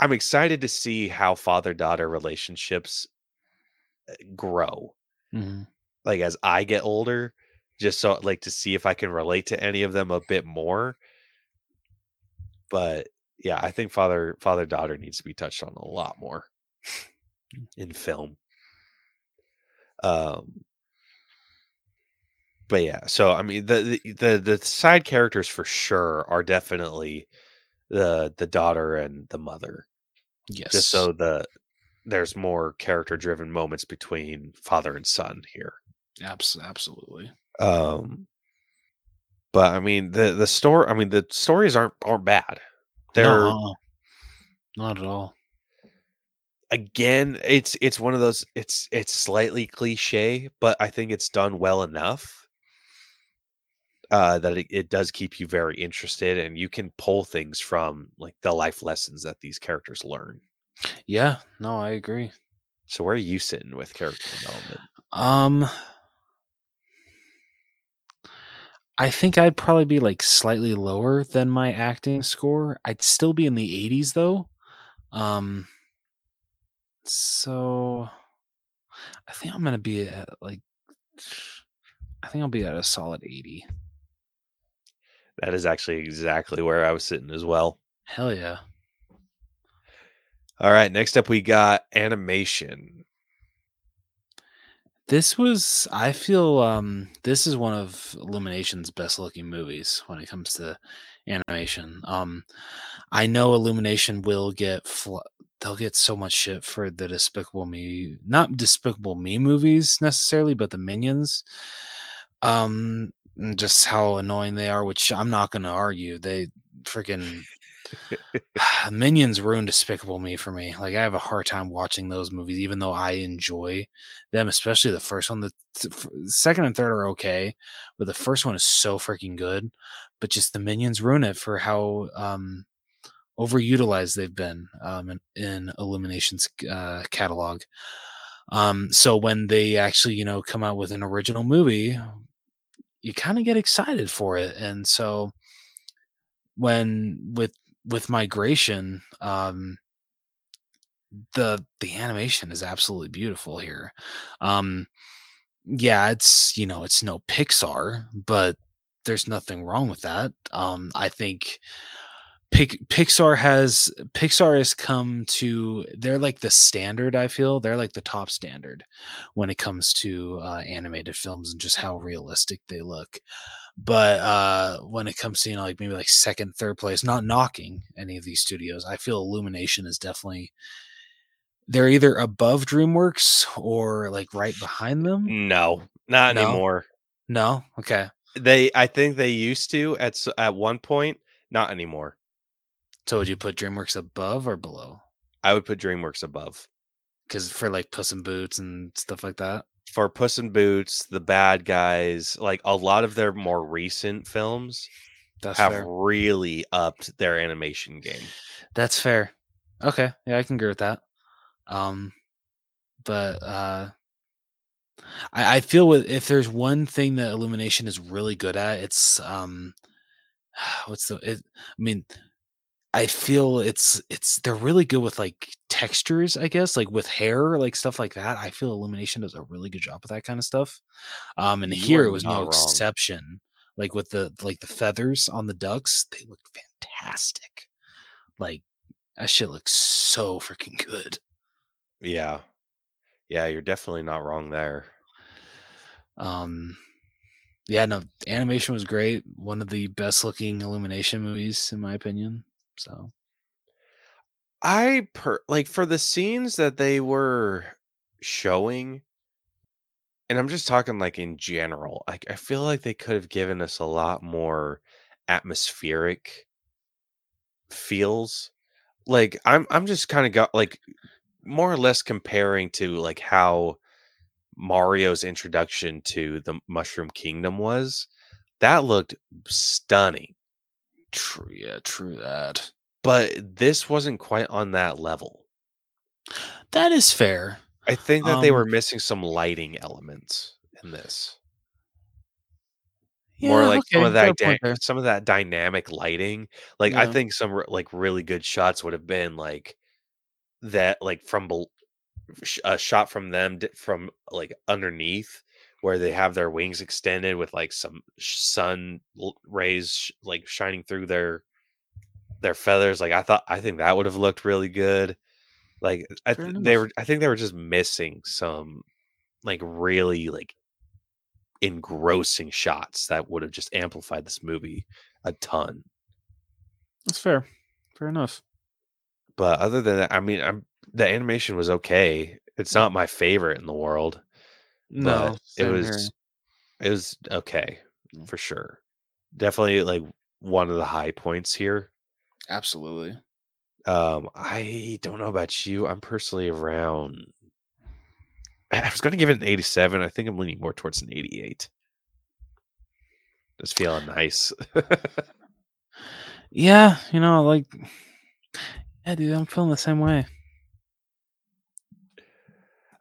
Speaker 2: i'm excited to see how father daughter relationships uh, grow.
Speaker 1: Hmm
Speaker 2: like as i get older just so like to see if i can relate to any of them a bit more. But yeah i think father father daughter needs to be touched on a lot more in film um but yeah so i mean the, the the the side characters for sure are definitely the the daughter and the mother
Speaker 1: Yes.
Speaker 2: just so the there's more character driven moments between father and son here
Speaker 1: Abs- absolutely.
Speaker 2: um but i mean the the story i mean the stories aren't aren't bad they're
Speaker 1: No, not at all.
Speaker 2: Again, it's it's one of those it's it's slightly cliche, but I think it's done well enough uh, that it, it does keep you very interested, and you can pull things from like the life lessons that these characters learn.
Speaker 1: Yeah, no, I agree.
Speaker 2: So where are you sitting with character development?
Speaker 1: Um, I think I'd probably be like slightly lower than my acting score. I'd still be in the 80s though. Um, so I think I'm gonna be at like I think I'll be at a solid 80.
Speaker 2: That is actually exactly where I was sitting as well.
Speaker 1: Hell yeah.
Speaker 2: All right, next up we got animation.
Speaker 1: This was I feel um this is one of Illumination's best looking movies when it comes to animation. Um I know Illumination will get fl- they'll get so much shit for the Despicable Me, not Despicable Me movies necessarily, but the Minions. Um and just how annoying they are, which I'm not going to argue. They freaking Minions ruined Despicable Me for me. Like I have a hard time watching those movies, even though I enjoy them, especially the first one. The th- second and third are okay, but the first one is so freaking good. But just the Minions ruin it for how um, overutilized they've been um, in, in Illumination's uh, catalog. Um, so when they actually, you know, come out with an original movie, you kind of get excited for it. And so when with with migration, um, the the animation is absolutely beautiful here. Um, yeah, it's you know it's no Pixar, but there's nothing wrong with that. Um, I think Pixar has Pixar has come to they're like the standard. I feel they're like the top standard when it comes to uh, animated films and just how realistic they look. But uh, when it comes to you know like maybe like second, third place, not knocking any of these studios, I feel Illumination is definitely they're either above DreamWorks or like right behind them.
Speaker 2: No, not
Speaker 1: No?
Speaker 2: anymore.
Speaker 1: No, okay.
Speaker 2: They, I think they used to at at one point, not anymore.
Speaker 1: So would you put DreamWorks above or below?
Speaker 2: I would put DreamWorks above
Speaker 1: Because for like Puss in Boots and stuff like that.
Speaker 2: for Puss in Boots, The Bad Guys. Like a lot of their more recent films
Speaker 1: That's
Speaker 2: have
Speaker 1: fair.
Speaker 2: really upped their animation game.
Speaker 1: That's fair. Okay, yeah, I can agree with that. Um, but uh, I, I feel with if there's one thing that Illumination is really good at, it's um, what's the? It, I mean, I feel it's it's they're really good with like textures. I guess like with hair, like stuff like that. I feel Illumination does a really good job with that kind of stuff. Um, and
Speaker 2: You
Speaker 1: here it was no
Speaker 2: wrong.
Speaker 1: exception. Like with the like the feathers on the ducks, they look fantastic. Like that shit looks so freaking good.
Speaker 2: Yeah. Yeah, you're definitely not wrong there.
Speaker 1: Um, yeah, no, animation was great. One of the best looking Illumination movies, in my opinion. So
Speaker 2: I per like for the scenes that they were showing, and I'm just talking like in general, like I feel like they could have given us a lot more atmospheric feels. Like I'm I'm just kind of got like more or less comparing to like how Mario's introduction to the Mushroom Kingdom was. That looked stunning.
Speaker 1: True, yeah, true that.
Speaker 2: But this wasn't quite on that level.
Speaker 1: That is fair.
Speaker 2: I think that they were
Speaker 1: Um,
Speaker 2: missing some lighting elements in this. More
Speaker 1: Yeah,
Speaker 2: like some of that some of that dynamic lighting. Like I think some like really good shots would have been like that like from a shot from them from like underneath where they have their wings extended with like some sun rays like shining through their their feathers like i thought i think that would have looked really good. Like I, they were i think they were just missing some like really like engrossing shots that would have just amplified this movie a ton.
Speaker 1: That's fair. Fair enough.
Speaker 2: but other than that i mean i'm the animation was okay. It's not my favorite in the world
Speaker 1: No,
Speaker 2: it
Speaker 1: same here.
Speaker 2: was it was okay for sure definitely like one of the high points here
Speaker 1: absolutely.
Speaker 2: Um, I don't know about you. I'm personally around. I was going to give it an 87. I think I'm leaning more towards an 88. Just feeling nice.
Speaker 1: Yeah, you know, like, yeah, dude, I'm feeling the same way.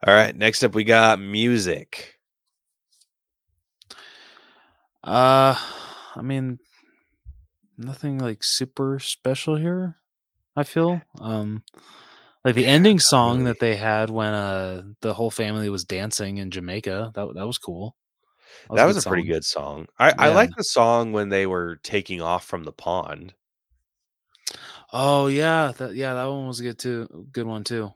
Speaker 2: All right. Next up, we got music.
Speaker 1: Uh, I mean, nothing like super special here. I feel um, like the ending song
Speaker 2: really.
Speaker 1: that they had when uh the whole family was dancing in Jamaica. That that was cool.
Speaker 2: That was
Speaker 1: good
Speaker 2: a pretty good song. I, I like the song when they were taking off from the pond.
Speaker 1: Oh yeah, that yeah, that one was good too. Good one too.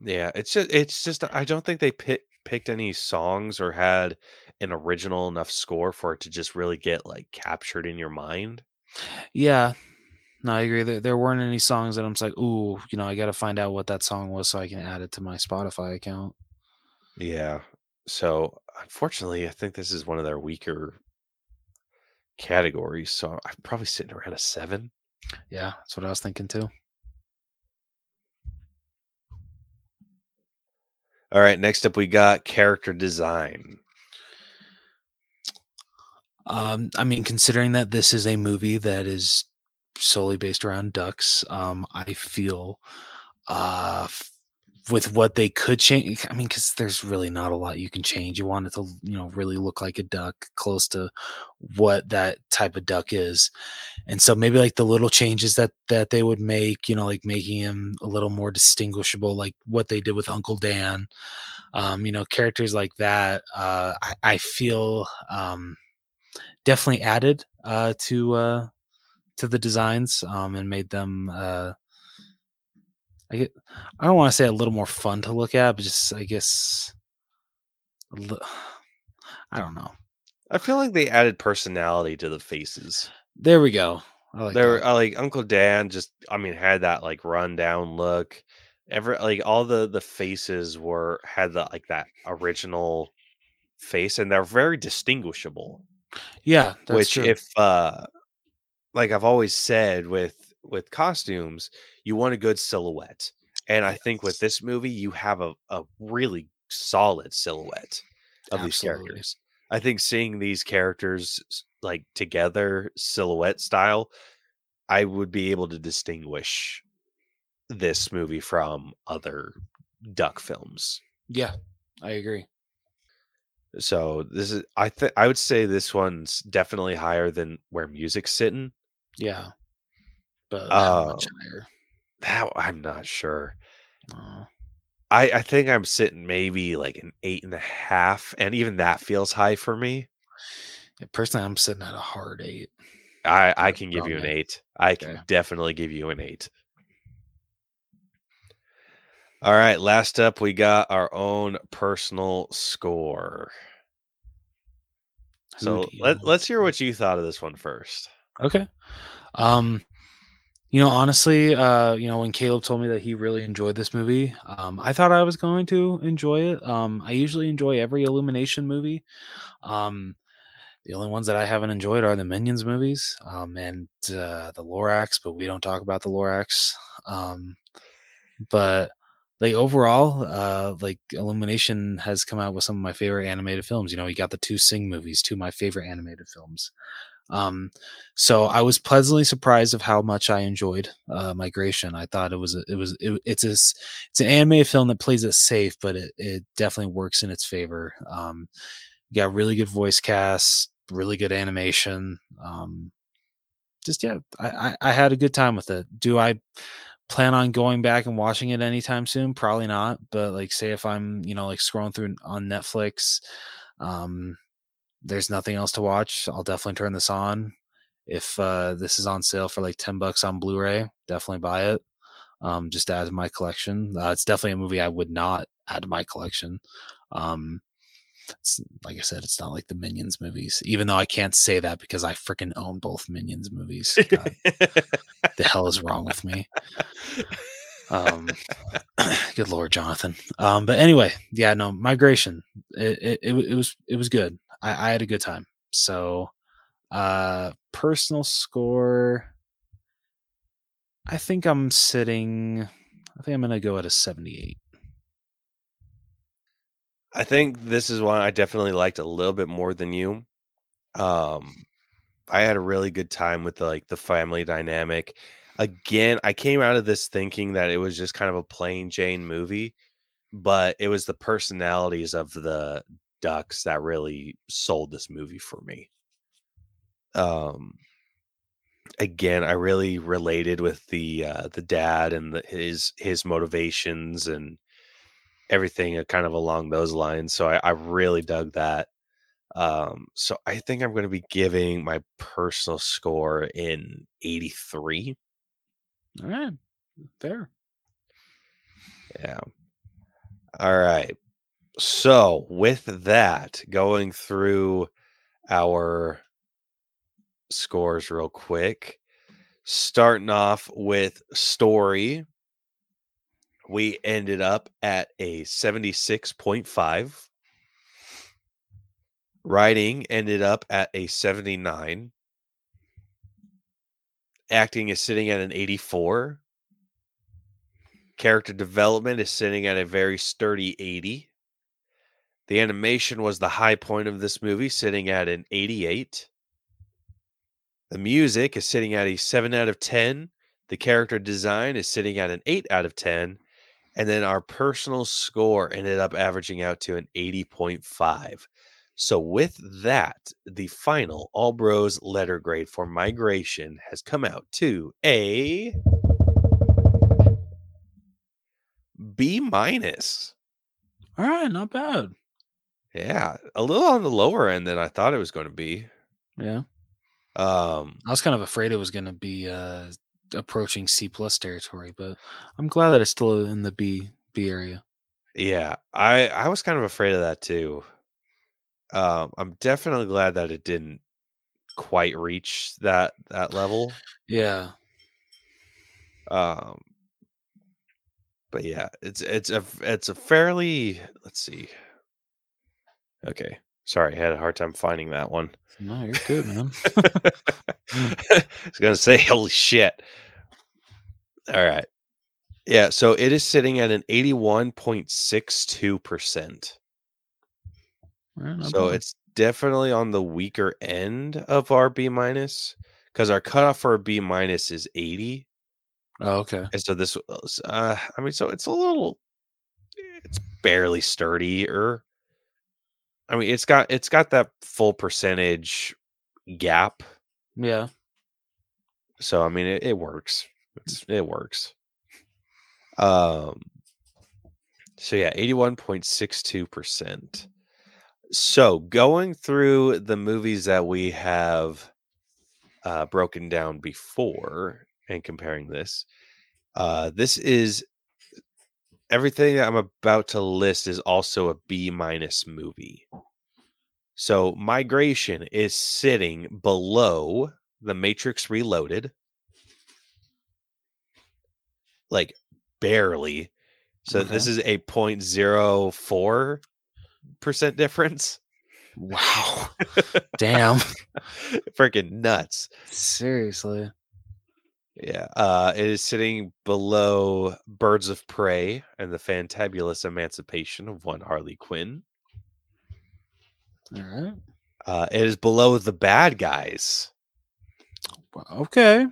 Speaker 2: Yeah, it's just it's just I don't think they pick, picked any songs or had an original enough score for it to just really get like captured in your mind.
Speaker 1: Yeah, no, I agree. There, there weren't any songs that I'm just like, ooh, you know, I got to find out what that song was so I can add it to my Spotify account.
Speaker 2: Yeah. So unfortunately, I think this is one of their weaker categories. So I'm probably sitting around a seven.
Speaker 1: Yeah, that's what I was thinking too.
Speaker 2: All right, next up we got character design.
Speaker 1: Um, I mean, considering that this is a movie that is solely based around ducks, um, I feel uh with what they could change. I mean, because there's really not a lot you can change. You want it to, you know, really look like a duck, close to what that type of duck is. And so maybe like the little changes that that they would make, you know, like making him a little more distinguishable, like what they did with Uncle Dan. Um, you know, characters like that. Uh, I, I feel um definitely added uh, to uh, to the designs um, and made them. Uh, I get, I don't want to say a little more fun to look at, but just I guess. li- I don't know.
Speaker 2: I feel like they added personality to the faces.
Speaker 1: There we go. I like
Speaker 2: there uh, like Uncle Dan just I mean had that like rundown look. Every like all the the faces were had the like that original face and they're very distinguishable.
Speaker 1: Yeah,
Speaker 2: which
Speaker 1: true.
Speaker 2: if uh like I've always said with with costumes, you want a good silhouette. And I think with this movie you have a, a really solid silhouette of these characters. I think seeing these characters like together silhouette style, I would be able to distinguish this movie from other duck films.
Speaker 1: Yeah, I agree.
Speaker 2: So this is I think I would say this one's definitely higher than where music's sitting.
Speaker 1: Yeah, but how much
Speaker 2: Uh,
Speaker 1: higher?
Speaker 2: That I'm not sure.
Speaker 1: Uh,
Speaker 2: I I think I'm sitting maybe like an eight and a half, and even that feels high for me.
Speaker 1: personally, I'm sitting at a hard eight.
Speaker 2: I I can give you an eight. I can
Speaker 1: Okay.
Speaker 2: definitely give you an eight. All right, last up we got our own personal score. So let, let's hear what you thought of this one first.
Speaker 1: Okay. Um, you know, honestly, uh, you know, when Caleb told me that he really enjoyed this movie, um, I thought I was going to enjoy it. Um, I usually enjoy every Illumination movie. Um, the only ones that I haven't enjoyed are the Minions movies, um, and uh, the Lorax, but we don't talk about the Lorax. Um, but like overall, uh, like Illumination has come out with some of my favorite animated films. You know, you got the two Sing movies, two of my favorite animated films. Um, so I was pleasantly surprised of how much I enjoyed uh, Migration. I thought it was a, it was it, it's a, it's an animated film that plays it safe, but it, it definitely works in its favor. Um, got really good voice cast, really good animation. Um, just yeah, I, I I had a good time with it. Do I plan on going back and watching it anytime soon? Probably not. But like, say if I'm you know like scrolling through on Netflix, um, there's nothing else to watch, I'll definitely turn this on. If uh, this is on sale for like ten bucks on Blu-ray, definitely buy it. Um, just add to my collection. Uh, it's definitely a movie I would not add to my collection. Um, it's like I said, it's not like the Minions movies. Even though I can't say that because I freaking own both Minions movies. God, the hell is wrong with me? Um, good lord, Jonathan. Um, but anyway, yeah, no, migration. It it, it, it was it was good. I, I had a good time. So, uh, personal score. I think I'm sitting. I think I'm gonna go at a 78.
Speaker 2: I think this is one I definitely liked a little bit more than you. Um, I had a really good time with the, like the family dynamic. Again, I came out of this thinking that it was just kind of a plain Jane movie, but it was the personalities of the ducks that really sold this movie for me. Um, again, I really related with the uh, the dad and the, his his motivations and everything uh, kind of along those lines. So I, I really dug that. Um, so I think I'm going to be giving my personal score in 83.
Speaker 1: All right, fair.
Speaker 2: Yeah. All right. So with that, going through our scores real quick, starting off with story, we ended up at a 76.5. Writing ended up at a 79. Acting is sitting at an 84. Character development is sitting at a very sturdy 80. The animation was the high point of this movie, sitting at an 88. The music is sitting at a 7 out of 10. The character design is sitting at an 8 out of 10. And then our personal score ended up averaging out to an 80.5. So, with that, the final All Bros letter grade for migration has come out to a B minus.
Speaker 1: All right, not bad.
Speaker 2: Yeah, a little on the lower end than I thought it was going to be.
Speaker 1: Yeah,
Speaker 2: Um,
Speaker 1: I was kind of afraid it was gonna be uh approaching C plus territory, but I'm glad that it's still in the B B area.
Speaker 2: yeah, I I was kind of afraid of that too. Um, I'm definitely glad that it didn't quite reach that that level.
Speaker 1: Yeah,
Speaker 2: Um, but yeah, it's it's a it's a fairly let's see. Okay, sorry, I had a hard time finding that one.
Speaker 1: no, you're good, man.
Speaker 2: I was gonna say, holy shit. All right. Yeah, so it is sitting at an 81.62%.
Speaker 1: All right,
Speaker 2: So it's definitely on the weaker end of our B minus because our cutoff for a B minus is 80.
Speaker 1: oh, okay.
Speaker 2: And so this was, uh, I mean, so it's a little, it's barely sturdier. I mean, it's got it's got that full percentage gap.
Speaker 1: Yeah,
Speaker 2: So I mean, it, it works. It's, it works. Um. So yeah, eighty-one point six two percent. So going through the movies that we have uh, broken down before and comparing this, uh, this is everything that I'm about to list is also a B minus movie. So migration is sitting below the Matrix Reloaded, like barely. So this is a 0.04 percent difference.
Speaker 1: wow. Damn.
Speaker 2: Freaking nuts.
Speaker 1: Seriously.
Speaker 2: Yeah. Uh it is sitting below Birds of Prey and the fantabulous emancipation of one Harley Quinn.
Speaker 1: All right.
Speaker 2: Uh it is below the bad guys.
Speaker 1: Okay.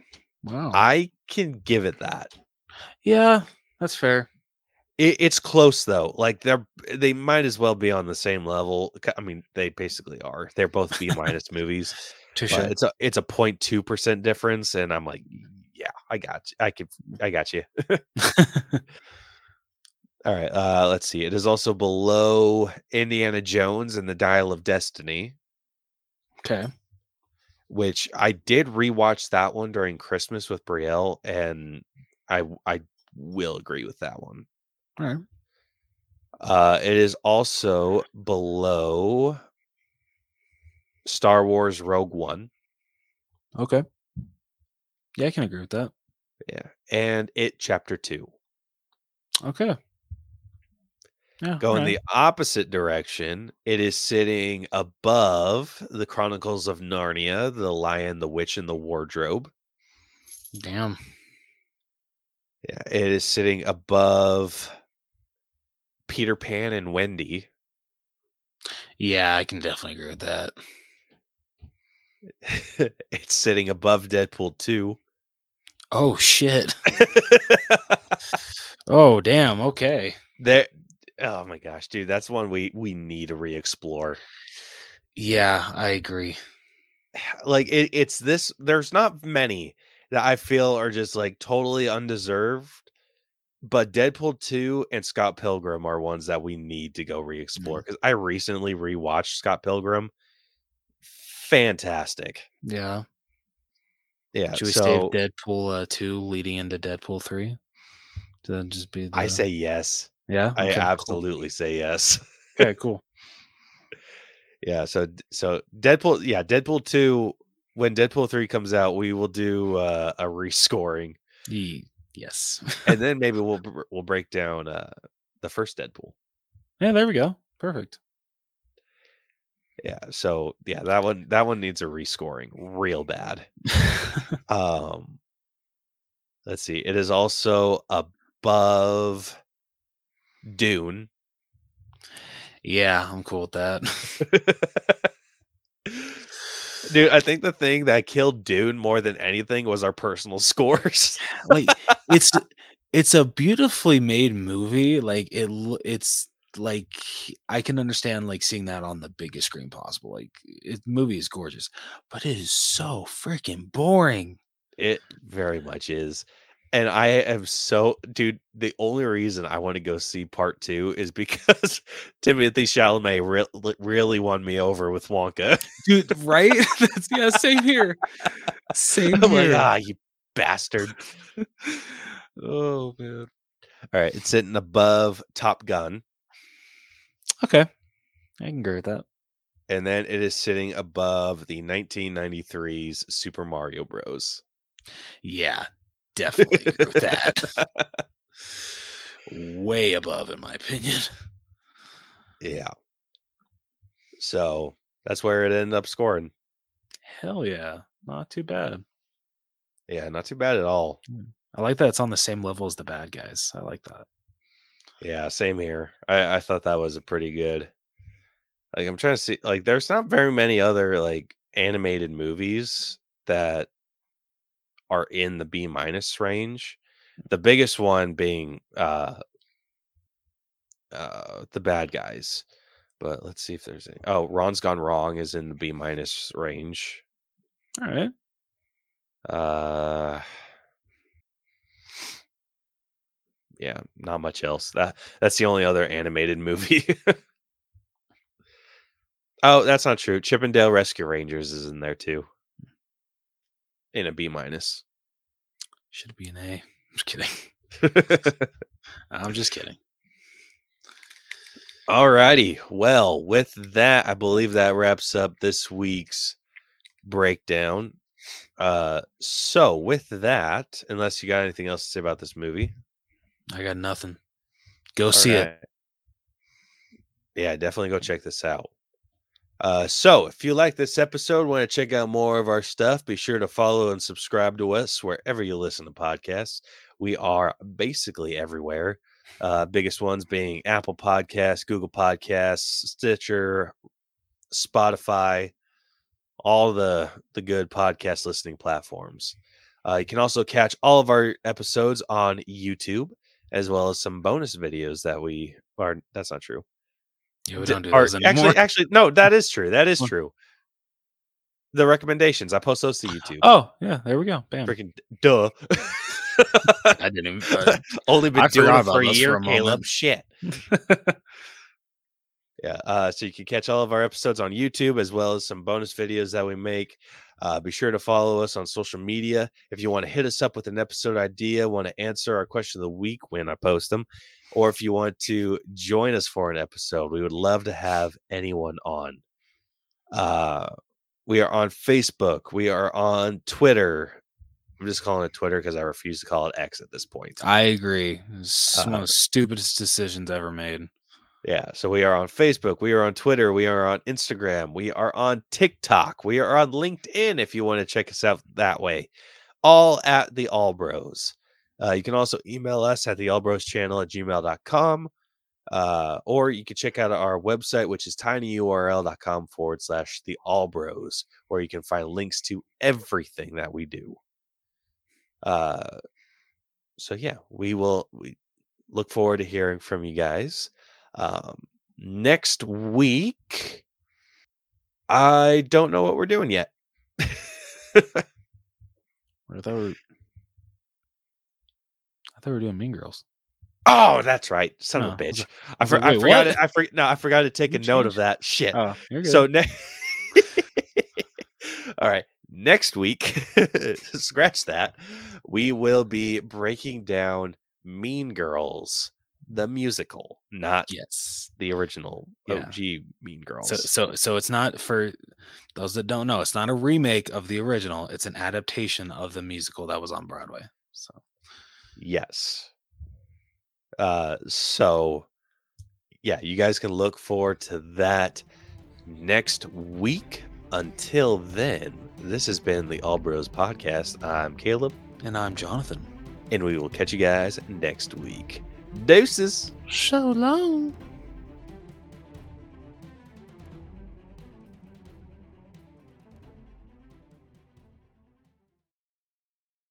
Speaker 1: Wow.
Speaker 2: I can give it that.
Speaker 1: yeah, that's fair.
Speaker 2: It, it's close though. Like they're they might as well be on the same level. I mean, they basically are. They're both B minus movies. It's a it's a 0.2 percent difference, and I'm like, yeah, I got you. I could I got you. All right. Uh let's see. It is also below Indiana Jones and the Dial of Destiny,
Speaker 1: okay.
Speaker 2: which I did rewatch that one during Christmas with Brielle, and I I will agree with that one.
Speaker 1: All right.
Speaker 2: Uh, it is also below Star Wars Rogue One.
Speaker 1: Okay. Yeah, I can agree with that.
Speaker 2: Yeah. And it chapter two.
Speaker 1: Okay. Yeah.
Speaker 2: Going
Speaker 1: alright.
Speaker 2: the opposite direction, it is sitting above the Chronicles of Narnia, The Lion, the Witch, and the Wardrobe.
Speaker 1: Damn.
Speaker 2: Yeah, it is sitting above Peter Pan and Wendy.
Speaker 1: Yeah, I can definitely agree with that.
Speaker 2: it's sitting above Deadpool 2.
Speaker 1: Oh shit. oh damn. Okay.
Speaker 2: there Oh my gosh, dude, that's one we we need to re-explore.
Speaker 1: Yeah, I agree.
Speaker 2: Like it, it's this there's not many that I feel are just like totally undeserved. But Deadpool 2 and Scott Pilgrim are ones that we need to go re-explore mm-hmm. because I recently rewatched Scott Pilgrim. Fantastic.
Speaker 1: Yeah.
Speaker 2: Yeah.
Speaker 1: Should we
Speaker 2: so
Speaker 1: save Deadpool uh, two leading into Deadpool three? To then just be. The...
Speaker 2: I say yes.
Speaker 1: yeah.
Speaker 2: I
Speaker 1: Okay, cool.
Speaker 2: absolutely say yes.
Speaker 1: Okay, cool.
Speaker 2: yeah. So so Deadpool, yeah, Deadpool 2 when Deadpool 3 comes out, we will do uh, a rescoring
Speaker 1: Ye- yes.
Speaker 2: and then maybe we'll we'll break down uh the first Deadpool.
Speaker 1: yeah, there we go. Perfect.
Speaker 2: Yeah. So yeah, that one that one needs a rescoring real bad. Um let's see. It is also above Dune.
Speaker 1: yeah, I'm cool with that.
Speaker 2: Dude, I think the thing that killed Dune more than anything was our personal scores.
Speaker 1: like it's it's a beautifully made movie. Like it it's like I can understand like seeing that on the biggest screen possible. Like it movie is gorgeous, but it is so freaking boring.
Speaker 2: It very much is. And I am so dude, the only reason I want to go see part 2 is because Timothy Chalamet re- really won me over with Wonka.
Speaker 1: Dude, right? That's yeah, same here. Same
Speaker 2: I'm like,
Speaker 1: here.
Speaker 2: ah, you bastard.
Speaker 1: oh man.
Speaker 2: All right, it's sitting above Top Gun,
Speaker 1: Okay. I can agree with that.
Speaker 2: and then it is sitting above the 1993's Super Mario Bros.
Speaker 1: Yeah, definitely agree with that. Way above, in my opinion.
Speaker 2: Yeah. So that's where it ended up scoring.
Speaker 1: Hell yeah. Not too bad.
Speaker 2: Yeah, not too bad at all. Hmm.
Speaker 1: I like that it's on the same level as the bad guys. I like that.
Speaker 2: Yeah, same here. I, I thought that was a pretty good. Like I'm trying to see, like there's not very many other like animated movies that are in the B minus range. The biggest one being uh uh the bad guys. But let's see if there's any. Oh, Ron's Gone Wrong is in the B minus range.
Speaker 1: All right.
Speaker 2: Uh Yeah, not much else. That that's the only other animated movie. oh, that's not true. Chip 'n Dale Rescue Rangers is in there too. In a B minus.
Speaker 1: Should be an A. I'm just kidding. I'm just kidding.
Speaker 2: Alrighty. Well, with that, I believe that wraps up this week's breakdown. Uh so with that, unless you got anything else to say about this movie.
Speaker 1: I got nothing. Go see it.
Speaker 2: Yeah, definitely go check this out. Uh, so, if you like this episode, want to check out more of our stuff, be sure to follow and subscribe to us wherever you listen to podcasts. We are basically everywhere. Uh, biggest ones being Apple Podcasts, Google Podcasts, Stitcher, Spotify, all the the good podcast listening platforms. Uh, you can also catch all of our episodes on YouTube as well as some bonus videos that we are. That's not true.
Speaker 1: Yeah, we don't do those anymore.
Speaker 2: actually, actually, no, that is true. That is true. The recommendations I post those to YouTube.
Speaker 1: oh, yeah, there we go. Bam.
Speaker 2: Freaking duh!
Speaker 1: I didn't even. uh,
Speaker 2: Only been
Speaker 1: I
Speaker 2: doing it for a year,
Speaker 1: for a
Speaker 2: Caleb. Shit. Yeah. Uh, so you can catch all of our episodes on YouTube as well as some bonus videos that we make. Uh, be sure to follow us on social media. If you want to hit us up with an episode idea, want to answer our question of the week when I post them, or if you want to join us for an episode, we would love to have anyone on. Uh, we are on Facebook. We are on Twitter. I'm just calling it Twitter because I refuse to call it X at this point.
Speaker 1: I agree. It's one
Speaker 2: Uh,
Speaker 1: of the stupidest decisions ever made.
Speaker 2: Yeah. So we are on Facebook. We are on Twitter. We are on Instagram. We are on TikTok. We are on LinkedIn if you want to check us out that way. All at the All Bros. Uh, you can also email us at the All Bros channel at gmail.com. Uh, or you can check out our website, which is tinyurl.com forward slash the All Bros, where you can find links to everything that we do. Uh, so yeah, we will we look forward to hearing from you guys. Um, next week, I don't know what we're doing yet.
Speaker 1: I thought we were, I thought we were doing Mean Girls.
Speaker 2: oh, that's right, son of a
Speaker 1: No, I was
Speaker 2: bitch. I, for,
Speaker 1: like,
Speaker 2: I forgot.
Speaker 1: what?"
Speaker 2: It, I for, no, I forgot to take a
Speaker 1: You
Speaker 2: note of that shit.
Speaker 1: Oh.
Speaker 2: So next, all right, next week, scratch that. We will be breaking down Mean Girls, the musical, not
Speaker 1: yes.
Speaker 2: the original
Speaker 1: Yeah.
Speaker 2: OG Mean Girls.
Speaker 1: So so so it's not for those that don't know. It's not a remake of the original. It's an adaptation of the musical that was on Broadway. So
Speaker 2: yes. Uh, so yeah, you guys can look forward to that next week. Until then, this has been the All Bros Podcast. I'm Caleb,
Speaker 1: and I'm Jonathan.
Speaker 2: and we will catch you guys next week. Deuces.
Speaker 1: So long.